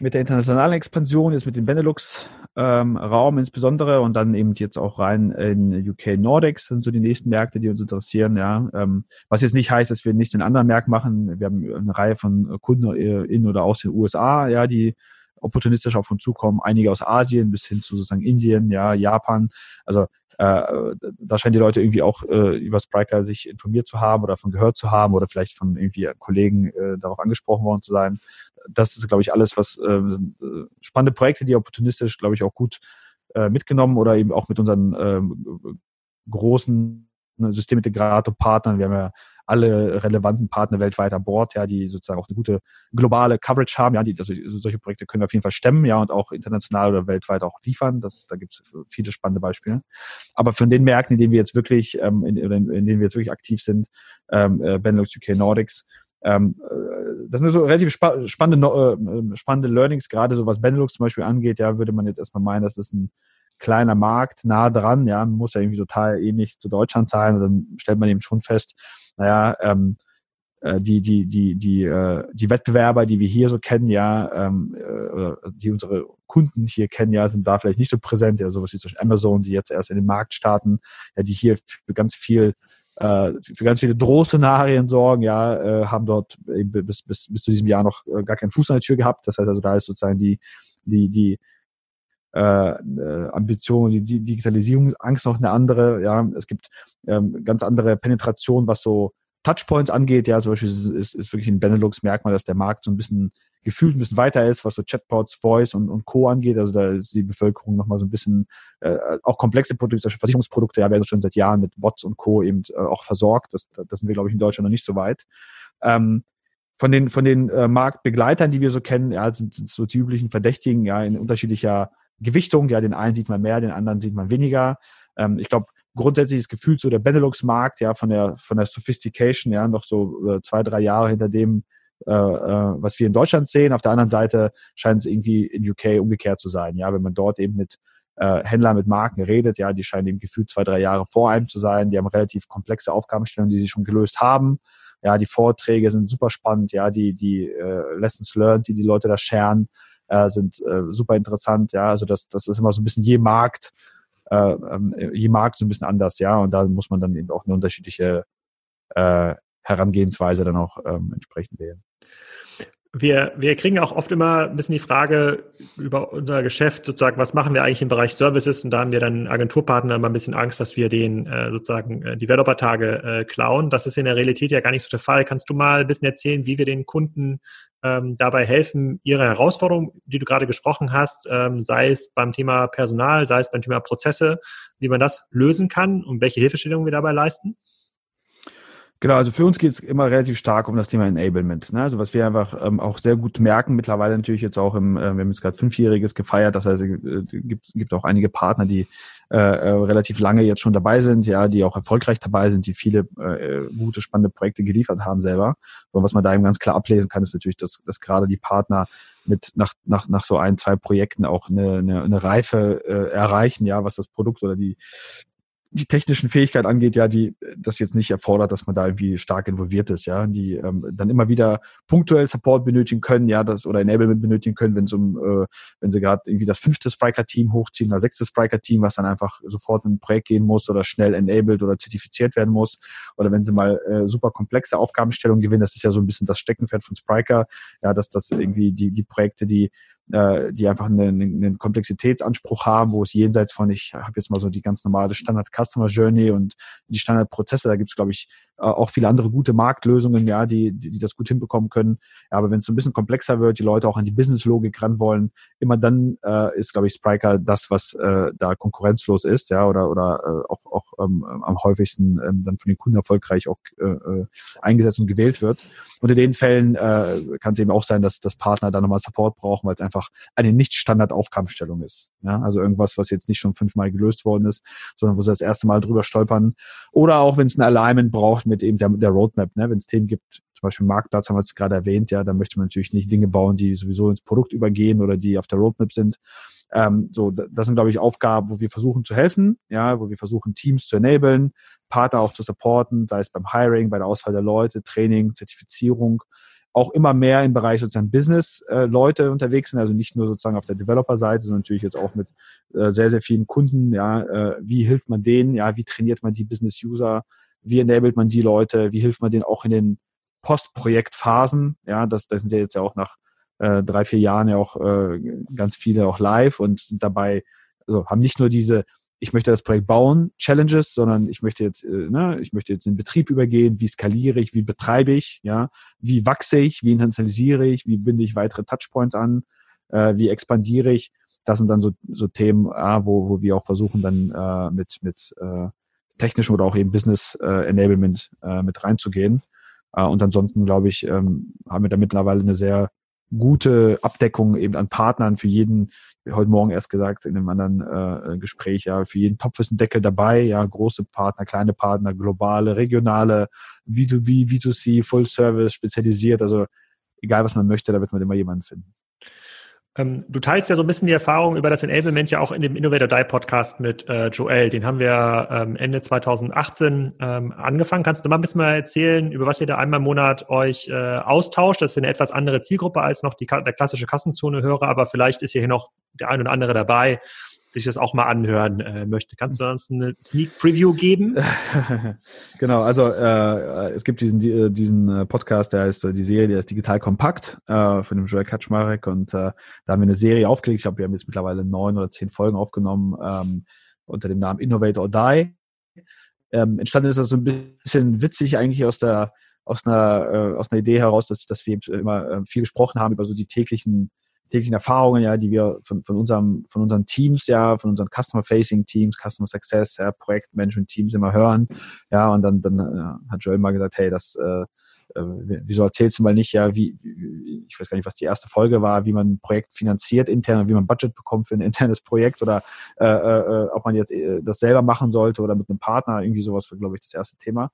mit der internationalen Expansion, jetzt mit dem Benelux-Raum ähm, insbesondere und dann eben jetzt auch rein in UK Nordics sind so die nächsten Märkte, die uns interessieren. Ja, ähm, was jetzt nicht heißt, dass wir nichts in anderen Märkten machen. Wir haben eine Reihe von Kunden in oder aus den USA, ja, die opportunistisch auf uns zukommen. Einige aus Asien bis hin zu sozusagen Indien, ja, Japan. Also äh, da scheinen die Leute irgendwie auch äh, über Spriker sich informiert zu haben oder von gehört zu haben oder vielleicht von irgendwie Kollegen äh, darauf angesprochen worden zu sein. Das ist, glaube ich, alles, was äh, äh, spannende Projekte, die opportunistisch, glaube ich, auch gut äh, mitgenommen oder eben auch mit unseren äh, großen Systemintegrator-Partnern. Wir haben ja alle relevanten Partner weltweit an Bord, ja, die sozusagen auch eine gute globale Coverage haben, ja, die also solche Projekte können wir auf jeden Fall stemmen, ja, und auch international oder weltweit auch liefern. Das, da gibt es viele spannende Beispiele. Aber von den Märkten, in denen wir jetzt wirklich, ähm, in, in, in denen wir jetzt wirklich aktiv sind, ähm, äh, Benelux, UK, Nordics, ähm, äh, das sind so relativ spa spannende, äh, spannende Learnings, gerade so was Benelux zum Beispiel angeht, ja, würde man jetzt erstmal meinen, dass das ein kleiner Markt, nah dran, ja, muss ja irgendwie total ähnlich zu Deutschland sein. Dann stellt man eben schon fest, naja, ähm, äh, die, die, die, die, äh, die Wettbewerber, die wir hier so kennen, ja, ähm, äh, die unsere Kunden hier kennen, ja, sind da vielleicht nicht so präsent, ja, sowas wie zum Beispiel Amazon, die jetzt erst in den Markt starten, ja, die hier für ganz viel äh, für ganz viele Drohszenarien sorgen, ja, äh, haben dort bis, bis, bis zu diesem Jahr noch gar keinen Fuß an der Tür gehabt. Das heißt also, da ist sozusagen die, die, die äh, äh, Ambition, die, die Digitalisierungsangst noch eine andere. Ja, es gibt ähm, ganz andere Penetration, was so Touchpoints angeht. Ja, zum Beispiel ist, ist, ist wirklich ein Benelux-Merkmal, dass der Markt so ein bisschen gefühlt ein bisschen weiter ist, was so Chatbots, Voice und, und Co. angeht. Also da ist die Bevölkerung nochmal so ein bisschen, äh, auch komplexe Produkte, Versicherungsprodukte, ja, werden schon seit Jahren mit Bots und Co. eben äh, auch versorgt. Das, das sind wir, glaube ich, in Deutschland noch nicht so weit. Ähm, von den, von den äh, Marktbegleitern, die wir so kennen, ja, sind, sind so die üblichen Verdächtigen, ja, in unterschiedlicher Gewichtung. Ja, den einen sieht man mehr, den anderen sieht man weniger. Ähm, ich glaube, grundsätzlich ist gefühlt so der Benelux-Markt, ja, von der, von der Sophistication, ja, noch so äh, zwei, drei Jahre hinter dem, äh, äh, was wir in Deutschland sehen. Auf der anderen Seite scheint es irgendwie in UK umgekehrt zu sein. Ja, wenn man dort eben mit äh, Händlern, mit Marken redet, ja, die scheinen eben gefühlt zwei, drei Jahre vor einem zu sein. Die haben relativ komplexe Aufgabenstellungen, die sie schon gelöst haben. Ja, die Vorträge sind super spannend. Ja, die, die äh, Lessons learned, die die Leute da scheren, äh, sind äh, super interessant. Ja, also das, das ist immer so ein bisschen je Markt, äh, ähm, je Markt so ein bisschen anders. Ja, und da muss man dann eben auch eine unterschiedliche äh, Herangehensweise dann auch ähm, entsprechend wählen. Wir, wir kriegen auch oft immer ein bisschen die Frage über unser Geschäft, sozusagen, was machen wir eigentlich im Bereich Services? Und da haben wir dann Agenturpartner immer ein bisschen Angst, dass wir den äh, sozusagen äh, Developer-Tage äh, klauen. Das ist in der Realität ja gar nicht so der Fall. Kannst du mal ein bisschen erzählen, wie wir den Kunden ähm, dabei helfen, ihre Herausforderungen, die du gerade gesprochen hast, ähm, sei es beim Thema Personal, sei es beim Thema Prozesse, wie man das lösen kann und welche Hilfestellungen wir dabei leisten? Genau, also für uns geht es immer relativ stark um das Thema Enablement. Ne? Also was wir einfach ähm, auch sehr gut merken, mittlerweile natürlich jetzt auch im, äh, wir haben jetzt gerade fünfjähriges gefeiert, das heißt, es äh, gibt, gibt auch einige Partner, die äh, äh, relativ lange jetzt schon dabei sind, ja, die auch erfolgreich dabei sind, die viele äh, gute, spannende Projekte geliefert haben selber. Und was man da eben ganz klar ablesen kann, ist natürlich, dass, dass gerade die Partner mit nach, nach, nach so ein, zwei Projekten auch eine, eine, eine Reife äh, erreichen, ja, was das Produkt oder die die technischen Fähigkeiten angeht, ja, die das jetzt nicht erfordert, dass man da irgendwie stark involviert ist, ja, die ähm, dann immer wieder punktuell Support benötigen können, ja, das oder Enablement benötigen können, wenn es um, äh, wenn sie gerade irgendwie das fünfte Spriker-Team hochziehen oder sechste Spriker-Team, was dann einfach sofort in ein Projekt gehen muss oder schnell enabled oder zertifiziert werden muss, oder wenn sie mal äh, super komplexe Aufgabenstellungen gewinnen, das ist ja so ein bisschen das Steckenpferd von Spriker, ja, dass das irgendwie die die Projekte, die äh, die einfach einen, einen Komplexitätsanspruch haben, wo es jenseits von, ich habe jetzt mal so die ganz normale Standard Customer Journey und die Standardprozesse, da gibt es, glaube ich, auch viele andere gute Marktlösungen, ja, die, die, die das gut hinbekommen können. Ja, aber wenn es so ein bisschen komplexer wird, die Leute auch an die Business-Logik ran wollen, immer dann äh, ist, glaube ich, Spriker das, was äh, da konkurrenzlos ist, ja, oder, oder äh, auch, auch ähm, am häufigsten ähm, dann von den Kunden erfolgreich auch äh, äh eingesetzt und gewählt wird. Und in den Fällen äh, kann es eben auch sein, dass das Partner da nochmal Support brauchen, weil es einfach eine nicht Standard-Aufgabenstellung ist. Ja, also irgendwas, was jetzt nicht schon fünfmal gelöst worden ist, sondern wo sie das erste Mal drüber stolpern. Oder auch, wenn es ein Alignment braucht mit eben der, der Roadmap, ne? wenn es Themen gibt, zum Beispiel Marktplatz haben wir es gerade erwähnt, ja, da möchte man natürlich nicht Dinge bauen, die sowieso ins Produkt übergehen oder die auf der Roadmap sind. Ähm, so, das sind, glaube ich, Aufgaben, wo wir versuchen zu helfen, ja, wo wir versuchen, Teams zu enablen, Partner auch zu supporten, sei es beim Hiring, bei der Auswahl der Leute, Training, Zertifizierung, auch immer mehr im Bereich sozusagen Business-Leute äh, unterwegs sind, also nicht nur sozusagen auf der Developer-Seite, sondern natürlich jetzt auch mit äh, sehr, sehr vielen Kunden, ja, äh, wie hilft man denen, ja, wie trainiert man die Business-User, wie enabled man die Leute, wie hilft man denen auch in den Postprojektphasen, ja, das, das sind ja jetzt ja auch nach äh, drei, vier Jahren ja auch äh, ganz viele auch live und sind dabei, also haben nicht nur diese ich möchte das Projekt bauen, Challenges, sondern ich möchte jetzt, äh, ne, ich möchte jetzt in Betrieb übergehen, wie skaliere ich, wie betreibe ich, ja, wie wachse ich, wie internalisiere ich, wie binde ich weitere Touchpoints an, äh, wie expandiere ich. Das sind dann so, so Themen, äh, wo, wo wir auch versuchen, dann äh, mit, mit äh, technischem oder auch eben Business äh, Enablement äh, mit reinzugehen. Äh, und ansonsten, glaube ich, ähm, haben wir da mittlerweile eine sehr gute Abdeckung eben an Partnern für jeden, heute Morgen erst gesagt in einem anderen äh, Gespräch, ja, für jeden Topf ist ein Deckel dabei, ja, große Partner, kleine Partner, globale, regionale, B2B, B2C, Full Service, spezialisiert, also egal was man möchte, da wird man immer jemanden finden. Ähm, du teilst ja so ein bisschen die Erfahrung über das Enablement ja auch in dem Innovator Die Podcast mit äh, Joel. Den haben wir ähm, Ende 2018 ähm, angefangen. Kannst du mal ein bisschen mal erzählen, über was ihr da einmal im Monat euch äh, austauscht? Das ist eine etwas andere Zielgruppe als noch die, der klassische Kassenzone-Hörer, aber vielleicht ist hier noch der ein oder andere dabei, sich das auch mal anhören äh, möchte. Kannst du uns eine Sneak Preview geben? genau, also äh, es gibt diesen äh, diesen äh, Podcast, der heißt äh, die Serie, der ist digital kompakt äh, von dem Joel Kaczmarek und äh, da haben wir eine Serie aufgelegt. Ich glaube, wir haben jetzt mittlerweile neun oder zehn Folgen aufgenommen ähm, unter dem Namen Innovate or Die. Ähm, entstanden ist das so ein bisschen witzig eigentlich aus der aus einer äh, aus einer Idee heraus, dass dass wir immer äh, viel gesprochen haben über so die täglichen täglichen Erfahrungen, ja, die wir von, von unserem, von unseren Teams, ja, von unseren Customer-Facing Teams, Customer Success, ja, Projektmanagement-Teams immer hören. Ja, und dann, dann äh, hat Joel mal gesagt, hey, das, äh, äh wieso erzählst du mal nicht, ja, wie, wie, ich weiß gar nicht, was die erste Folge war, wie man ein Projekt finanziert intern, wie man Budget bekommt für ein internes Projekt oder äh, äh, ob man jetzt äh, das selber machen sollte oder mit einem Partner, irgendwie sowas war, glaube ich, das erste Thema.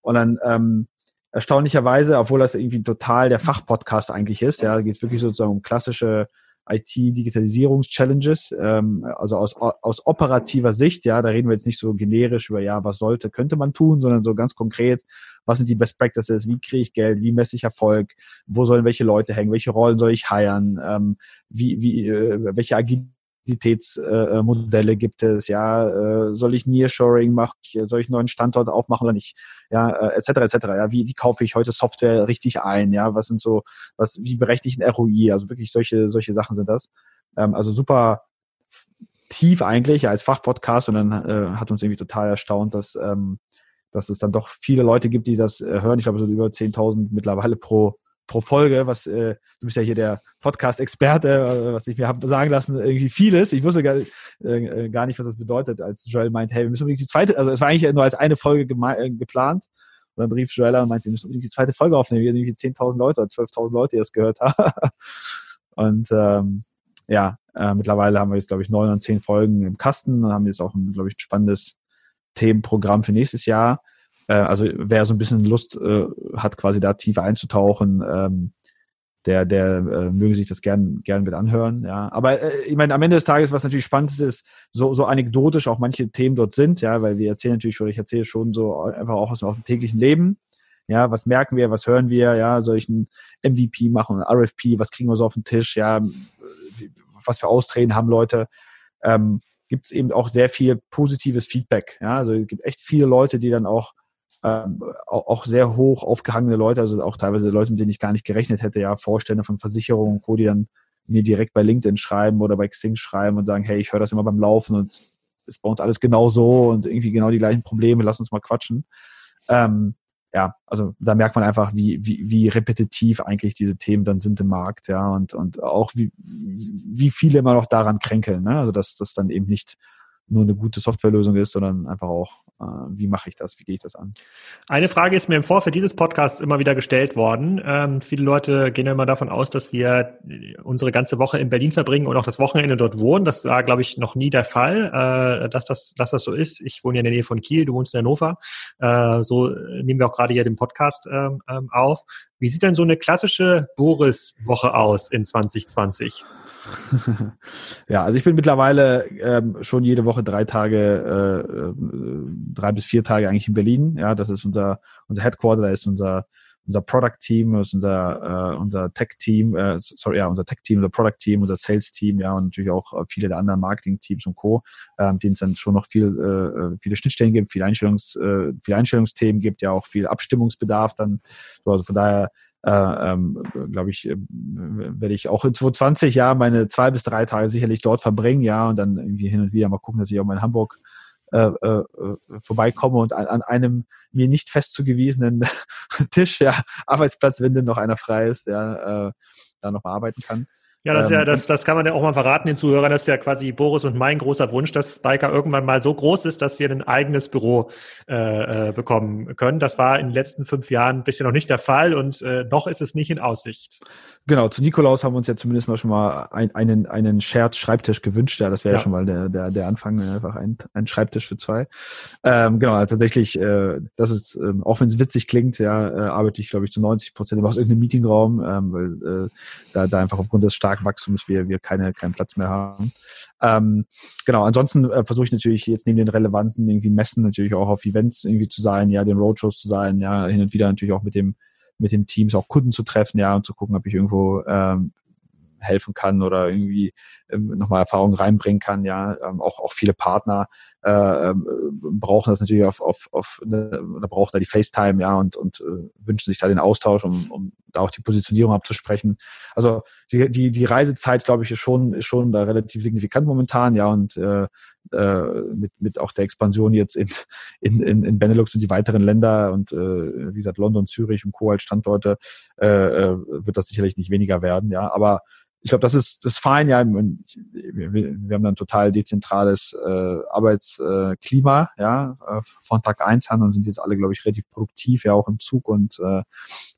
Und dann ähm, erstaunlicherweise, obwohl das irgendwie total der Fachpodcast eigentlich ist, ja, geht es wirklich sozusagen um klassische IT-Digitalisierungs-Challenges, ähm, also aus, aus operativer Sicht, ja, da reden wir jetzt nicht so generisch über, ja, was sollte, könnte man tun, sondern so ganz konkret, was sind die Best Practices, wie kriege ich Geld, wie messe ich Erfolg, wo sollen welche Leute hängen, welche Rollen soll ich heiren, ähm, wie, wie, äh, welche Agilität Mobilitätsmodelle gibt es, ja, äh, soll ich Nearshoring machen, soll ich einen neuen Standort aufmachen oder nicht, ja, äh, etc. etc. Ja, wie, wie kaufe ich heute Software richtig ein, ja, was sind so, was, wie berechne ich ein ROI, also wirklich solche, solche Sachen sind das. Ähm, also super tief eigentlich als Fachpodcast und dann äh, hat uns irgendwie total erstaunt, dass, ähm, dass es dann doch viele Leute gibt, die das äh, hören. Ich glaube, so über 10.000 mittlerweile pro pro Folge, was äh, du bist ja hier der Podcast-Experte, äh, was ich mir habe sagen lassen, irgendwie vieles. Ich wusste gar, äh, gar nicht, was das bedeutet, als Joel meint, hey, wir müssen unbedingt die zweite, also es war eigentlich nur als eine Folge äh, geplant. Und dann rief Joel und meinte, wir müssen unbedingt die zweite Folge aufnehmen. Wir haben irgendwie 10.000 Leute oder 12.000 Leute, die das gehört haben. und ähm, ja, äh, mittlerweile haben wir jetzt, glaube ich, neun und zehn Folgen im Kasten und haben jetzt auch, glaube ich, ein spannendes Themenprogramm für nächstes Jahr. Äh, also wer so ein bisschen Lust äh, hat, quasi da tiefer einzutauchen, ähm, der, der äh, möge sich das gern, gern mit anhören. Ja, aber äh, ich meine, am Ende des Tages, was natürlich spannend ist, ist, so, so anekdotisch auch manche Themen dort sind, ja, weil wir erzählen natürlich schon, ich erzähle schon so einfach auch aus, aus dem täglichen Leben. Ja, was merken wir, was hören wir, ja, ein MVP machen, RFP, was kriegen wir so auf den Tisch, ja, was für Austreten haben Leute. Ähm, gibt es eben auch sehr viel positives Feedback. Ja, also es gibt echt viele Leute, die dann auch ähm, auch sehr hoch aufgehangene Leute, also auch teilweise Leute, mit denen ich gar nicht gerechnet hätte, ja, Vorstände von Versicherungen und Co., die dann mir direkt bei LinkedIn schreiben oder bei Xing schreiben und sagen, hey, ich höre das immer beim Laufen und ist bei uns alles genau so und irgendwie genau die gleichen Probleme, lass uns mal quatschen. Ähm, ja, also da merkt man einfach, wie, wie, wie repetitiv eigentlich diese Themen dann sind im Markt, ja, und, und auch wie, wie viele immer noch daran kränkeln, ne? Also dass das dann eben nicht nur eine gute Softwarelösung ist, sondern einfach auch, äh, wie mache ich das, wie gehe ich das an? Eine Frage ist mir im Vorfeld dieses Podcasts immer wieder gestellt worden. Ähm, viele Leute gehen immer davon aus, dass wir unsere ganze Woche in Berlin verbringen und auch das Wochenende dort wohnen. Das war, glaube ich, noch nie der Fall, äh, dass, das, dass das so ist. Ich wohne ja in der Nähe von Kiel, du wohnst in Hannover. Äh, so nehmen wir auch gerade hier den Podcast ähm, ähm auf. Wie sieht denn so eine klassische Boris-Woche aus in 2020? ja, also ich bin mittlerweile ähm, schon jede Woche drei Tage, äh, äh, drei bis vier Tage eigentlich in Berlin. Ja, das ist unser unser Headquarter, da ist unser unser Product Team, das ist unser äh, unser Tech Team, äh, sorry, ja, unser Tech Team, unser Product Team, unser Sales Team, ja und natürlich auch äh, viele der anderen Marketing Teams und Co, äh, denen es dann schon noch viel äh, äh, viele Schnittstellen gibt, viele Einstellungs äh, viele Einstellungsthemen gibt, ja auch viel Abstimmungsbedarf dann. So, also von daher äh, ähm, glaube ich, äh, werde ich auch in 2020 ja meine zwei bis drei Tage sicherlich dort verbringen, ja, und dann irgendwie hin und wieder mal gucken, dass ich auch mal in Hamburg äh, äh, vorbeikomme und an, an einem mir nicht fest zugewiesenen Tisch, ja, Arbeitsplatz, wenn denn noch einer frei ist, ja, äh, da noch mal arbeiten kann. Ja, das, ist ja, ähm, das, das kann man ja auch mal verraten den Zuhörern. Das ist ja quasi Boris und mein großer Wunsch, dass Spiker irgendwann mal so groß ist, dass wir ein eigenes Büro äh, äh, bekommen können. Das war in den letzten fünf Jahren bisher noch nicht der Fall und äh, noch ist es nicht in Aussicht. Genau, zu Nikolaus haben wir uns ja zumindest mal schon mal ein, einen, einen Shared-Schreibtisch gewünscht. Ja, das wäre ja. ja. schon mal der, der, der Anfang, einfach ein, ein Schreibtisch für zwei. Ähm, genau, also tatsächlich, äh, das ist, äh, auch wenn es witzig klingt, ja, äh, arbeite ich, glaube ich, zu 90 Prozent immer aus irgendeinem Meetingraum, ähm, weil äh, da, da einfach aufgrund des starken Wachstums wir, wir keine, keinen Platz mehr haben. Ähm, genau, ansonsten äh, versuche ich natürlich jetzt neben den relevanten irgendwie Messen natürlich auch auf Events irgendwie zu sein, ja, den Roadshows zu sein, ja, hin und wieder natürlich auch mit dem mit den Teams auch Kunden zu treffen, ja, und zu gucken, ob ich irgendwo ähm, helfen kann oder irgendwie ähm, nochmal Erfahrungen reinbringen kann. Ja, ähm, auch, auch viele Partner äh, ähm, brauchen das natürlich auf, auf, auf ne, oder brauchen da die FaceTime, ja, und, und äh, wünschen sich da den Austausch, um, um da auch die Positionierung abzusprechen. Also die, die, die Reisezeit, glaube ich, ist schon, ist schon da relativ signifikant momentan, ja, und äh, äh, mit, mit auch der Expansion jetzt in, in, in, in Benelux und die weiteren Länder und äh, wie gesagt London, Zürich und Co. als Standorte, äh, äh, wird das sicherlich nicht weniger werden, ja. Aber ich glaube, das ist das ist fein, ja. Wir, haben dann total dezentrales äh, Arbeitsklima, äh, ja, äh, von Tag eins an sind jetzt alle, glaube ich, relativ produktiv, ja, auch im Zug und äh,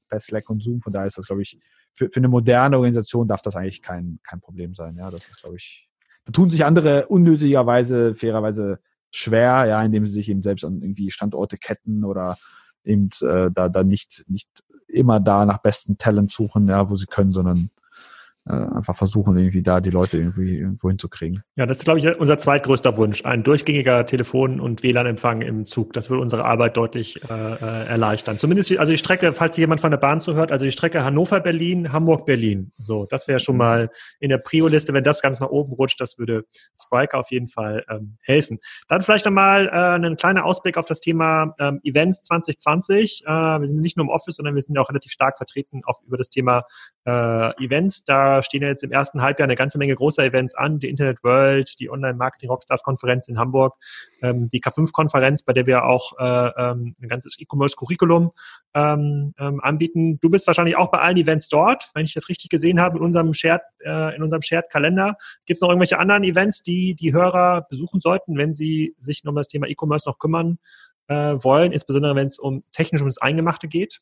bei Slack und Zoom. Von daher ist das, glaube ich, für, für eine moderne Organisation darf das eigentlich kein, kein Problem sein. Ja, das ist, glaube ich, da tun sich andere unnötigerweise, fairerweise schwer, ja, indem sie sich eben selbst an irgendwie Standorte ketten oder eben äh, da, da nicht, nicht immer da nach besten Talent suchen, ja, wo sie können, sondern äh, einfach versuchen, irgendwie da die Leute irgendwie irgendwo hinzukriegen. Ja, das ist, glaube ich, unser zweitgrößter Wunsch. Ein durchgängiger Telefon- und WLAN-Empfang im Zug. Das würde unsere Arbeit deutlich äh, äh, erleichtern. Zumindest, also die Strecke, falls jemand von der Bahn zuhört, also die Strecke Hannover-Berlin, Hamburg-Berlin. So, das wäre schon mhm. mal in der Prio-Liste, wenn das ganz nach oben rutscht, das würde Spriker auf jeden Fall ähm, helfen. Dann vielleicht einmal äh, ein kleiner Ausblick auf das Thema ähm, Events 2020. Äh, wir sind nicht nur im Office, sondern wir sind ja auch relativ stark vertreten auf, über das Thema äh, Events. Da stehen ja jetzt im ersten Halbjahr eine ganze Menge großer Events an, die Internet World, die Online Marketing Rockstars Konferenz in Hamburg, ähm, die K5-Konferenz, bei der wir auch äh, ähm, ein ganzes E-Commerce-Curriculum ähm, ähm, anbieten. Du bist wahrscheinlich auch bei allen Events dort, wenn ich das richtig gesehen habe, in unserem Shared, äh, in unserem Shared-Kalender. Gibt es noch irgendwelche anderen Events, die die Hörer besuchen sollten, wenn sie sich um das Thema E-Commerce noch kümmern äh, wollen, insbesondere wenn es um technisch ums Eingemachte geht?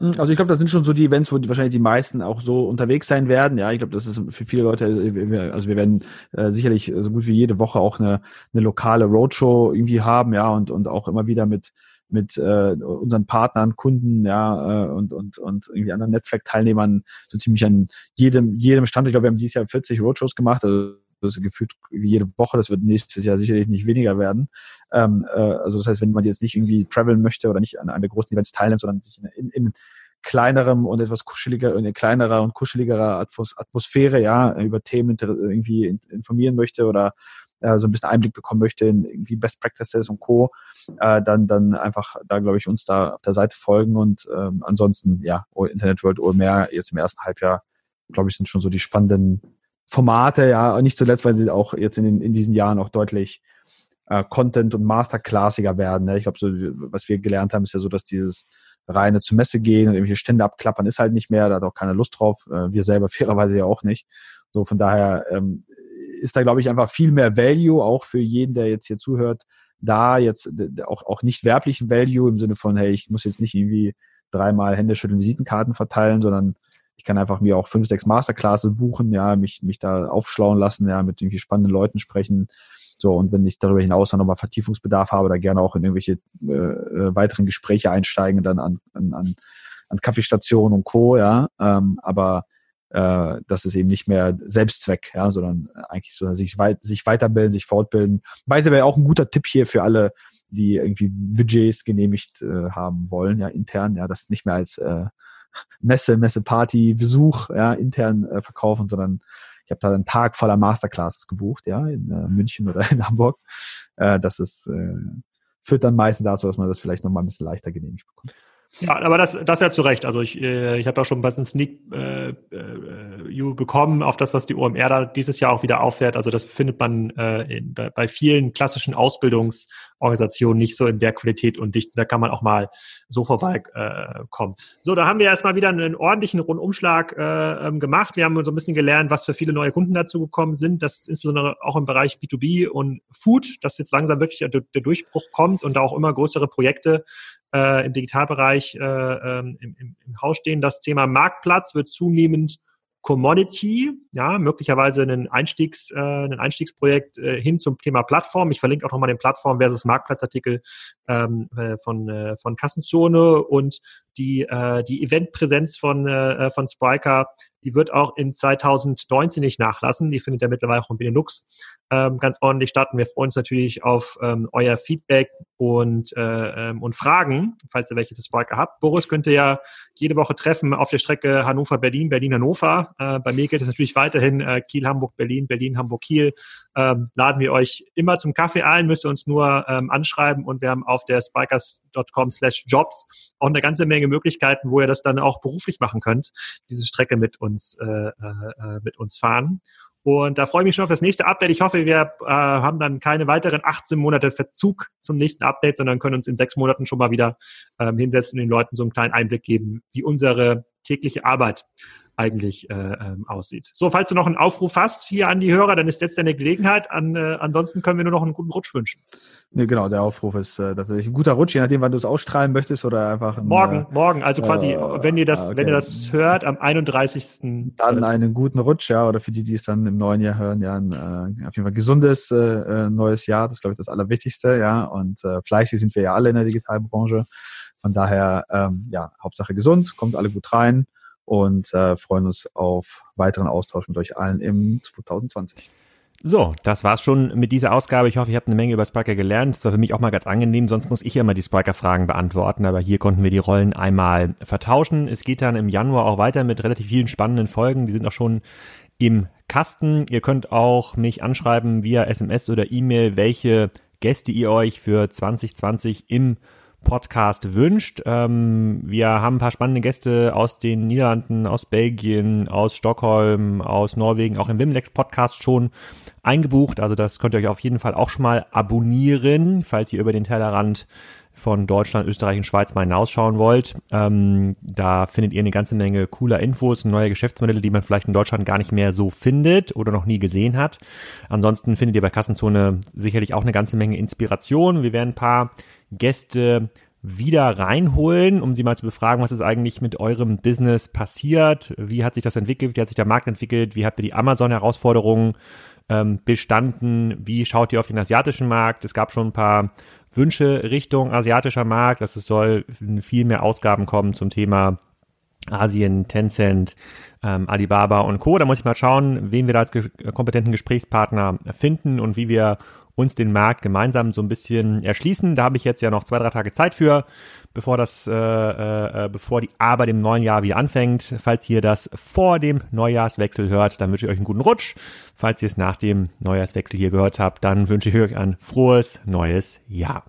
Hm, also ich glaube, das sind schon so die Events, wo die, wahrscheinlich die meisten auch so unterwegs sein werden. Ja, ich glaube, das ist für viele Leute, äh, also wir werden äh, sicherlich so gut wie jede Woche auch eine, eine lokale Roadshow irgendwie haben, ja, und, und auch immer wieder mit mit äh, unseren Partnern, Kunden, ja, äh, und, und, und irgendwie anderen Netzwerkteilnehmern so ziemlich an jedem, jedem Stand. Ich glaube, wir haben dieses Jahr 40 Roadshows gemacht, also ist gefühlt jede Woche, das wird nächstes Jahr sicherlich nicht weniger werden. Ähm, äh, also das heißt, wenn man jetzt nicht irgendwie traveln möchte oder nicht an, an der großen Events teilnimmt, sondern sich in, in kleinerem und etwas kuscheliger, in kleinerer und kuscheligerer Atmosphäre, ja, über Themen irgendwie informieren möchte oder äh, so ein bisschen Einblick bekommen möchte in irgendwie Best Practices und Co., äh, dann, dann einfach da, glaube ich, uns da auf der Seite folgen und ähm, ansonsten, ja, Internet World OMR jetzt im ersten Halbjahr, glaube ich, sind schon so die spannenden Formate, ja, nicht zuletzt, weil sie auch jetzt in, den, in diesen Jahren auch deutlich äh, Content- und Masterclassiger werden. Ne? Ich glaube, so, was wir gelernt haben, ist ja so, dass dieses reine zur Messe gehen und irgendwelche Stände abklappern ist halt nicht mehr, da hat auch keiner Lust drauf, äh, wir selber fairerweise ja auch nicht. So, von daher ähm, ist da, glaube ich, einfach viel mehr Value, auch für jeden, der jetzt hier zuhört, da jetzt auch, auch nicht werblichen Value im Sinne von, hey, ich muss jetzt nicht irgendwie dreimal Händeschütteln Visitenkarten verteilen, sondern ich kann einfach mir auch fünf, sechs Masterclasses buchen, ja, mich, mich da aufschlauen lassen, ja, mit irgendwie spannenden Leuten sprechen. So, und wenn ich darüber hinaus noch mal Vertiefungsbedarf habe, da gerne auch in irgendwelche äh, äh, weiteren Gespräche einsteigen, dann an, an, an Kaffeestationen und Co., ja. Ähm, aber äh, das ist eben nicht mehr Selbstzweck, ja, sondern eigentlich so sich, weit, sich weiterbilden, sich fortbilden. Weise wäre auch ein guter Tipp hier für alle, die irgendwie Budgets genehmigt äh, haben wollen, ja, intern, ja, das nicht mehr als äh, Messe, Messeparty, Besuch, ja, intern äh, verkaufen, sondern ich habe da einen Tag voller Masterclasses gebucht, ja, in äh, München oder in Hamburg. Äh, das ist, äh, führt dann meistens dazu, dass man das vielleicht nochmal ein bisschen leichter genehmigt bekommt. Ja, aber das, das ja zu Recht. Also ich, äh, ich habe auch schon ein bisschen Sneak äh, äh, You bekommen auf das, was die OMR da dieses Jahr auch wieder auffährt. Also das findet man äh, in, bei vielen klassischen Ausbildungsorganisationen nicht so in der Qualität und Dichte. Da kann man auch mal so vorbeikommen. Äh, so, da haben wir erstmal wieder einen ordentlichen Rundumschlag äh, ähm, gemacht. Wir haben so ein bisschen gelernt, was für viele neue Kunden dazu gekommen sind. Das ist insbesondere auch im Bereich B2B und Food, dass jetzt langsam wirklich der, der Durchbruch kommt und da auch immer größere Projekte äh, im Digitalbereich äh, ähm, im, im, im Haus stehen. Das Thema Marktplatz wird zunehmend Commodity, ja, möglicherweise ein Einstiegs, äh, ein Einstiegsprojekt äh, hin zum Thema Plattform. Ich verlinke auch nochmal den Plattform versus Marktplatzartikel ähm, äh, von, äh, von Kassenzone und die, äh, die Eventpräsenz von, äh, von Spriker die wird auch in 2019 nicht nachlassen. Die findet ja mittlerweile auch in Benelux ähm, ganz ordentlich statt. Und wir freuen uns natürlich auf ähm, euer Feedback und, äh, ähm, und Fragen, falls ihr welche zu Sparker habt. Boris könnt ihr ja jede Woche treffen auf der Strecke Hannover-Berlin, Berlin-Hannover. Äh, bei mir gilt es natürlich weiterhin äh, Kiel-Hamburg-Berlin, Berlin-Hamburg-Kiel. Ähm, laden wir euch immer zum Kaffee ein, müsst ihr uns nur ähm, anschreiben und wir haben auf der spikers.com slash jobs auch eine ganze Menge Möglichkeiten, wo ihr das dann auch beruflich machen könnt, diese Strecke mit uns äh, äh, mit uns fahren. Und da freue ich mich schon auf das nächste Update. Ich hoffe, wir äh, haben dann keine weiteren 18 Monate Verzug zum nächsten Update, sondern können uns in sechs Monaten schon mal wieder ähm, hinsetzen und den Leuten so einen kleinen Einblick geben, wie unsere tägliche Arbeit eigentlich äh, ähm, aussieht. So, falls du noch einen Aufruf hast hier an die Hörer, dann ist jetzt deine Gelegenheit. An, äh, ansonsten können wir nur noch einen guten Rutsch wünschen. Nee, genau, der Aufruf ist äh, tatsächlich ein guter Rutsch, je nachdem, wann du es ausstrahlen möchtest oder einfach ein, Morgen, äh, morgen, also quasi, äh, wenn ihr das, okay. wenn ihr das hört, am 31. Dann einen guten Rutsch, ja, oder für die, die es dann im neuen Jahr hören, ja, ein äh, auf jeden Fall gesundes neues Jahr, das ist, glaube ich, das Allerwichtigste, ja, und fleißig sind wir ja alle in der Digitalbranche. Von daher, ähm, ja, Hauptsache gesund, kommt alle gut rein und äh, freuen uns auf weiteren Austausch mit euch allen im 2020. So, das war's schon mit dieser Ausgabe. Ich hoffe, ihr habt eine Menge über Spiker gelernt. Das war für mich auch mal ganz angenehm, sonst muss ich ja immer die Spiker-Fragen beantworten, aber hier konnten wir die Rollen einmal vertauschen. Es geht dann im Januar auch weiter mit relativ vielen spannenden Folgen. Die sind auch schon im Kasten. Ihr könnt auch mich anschreiben via SMS oder E-Mail, welche Gäste ihr euch für 2020 im Podcast wünscht. Ähm, wir haben ein paar spannende Gäste aus den Niederlanden, aus Belgien, aus Stockholm, aus Norwegen, auch im Wimlex Podcast schon eingebucht. Also das könnt ihr euch auf jeden Fall auch schon mal abonnieren, falls ihr über den Tellerrand von Deutschland, Österreich und Schweiz mal hinausschauen wollt. Ähm, da findet ihr eine ganze Menge cooler Infos neue Geschäftsmodelle, die man vielleicht in Deutschland gar nicht mehr so findet oder noch nie gesehen hat. Ansonsten findet ihr bei Kassenzone sicherlich auch eine ganze Menge Inspiration. Wir werden ein paar Gäste wieder reinholen, um sie mal zu befragen, was ist eigentlich mit eurem Business passiert, wie hat sich das entwickelt, wie hat sich der Markt entwickelt, wie habt ihr die Amazon-Herausforderungen ähm, bestanden, wie schaut ihr auf den asiatischen Markt, es gab schon ein paar Wünsche Richtung asiatischer Markt. Also es soll viel mehr Ausgaben kommen zum Thema Asien, Tencent, ähm, Alibaba und Co. Da muss ich mal schauen, wen wir da als kompetenten Gesprächspartner finden und wie wir uns den Markt gemeinsam so ein bisschen erschließen. Da habe ich jetzt ja noch zwei, drei Tage Zeit für, bevor das, äh, äh, äh, bevor die Arbeit im neuen Jahr wieder anfängt. Falls ihr das vor dem Neujahrswechsel hört, dann wünsche ich euch einen guten Rutsch. Falls ihr es nach dem Neujahrswechsel hier gehört habt, dann wünsche ich euch ein frohes neues Jahr.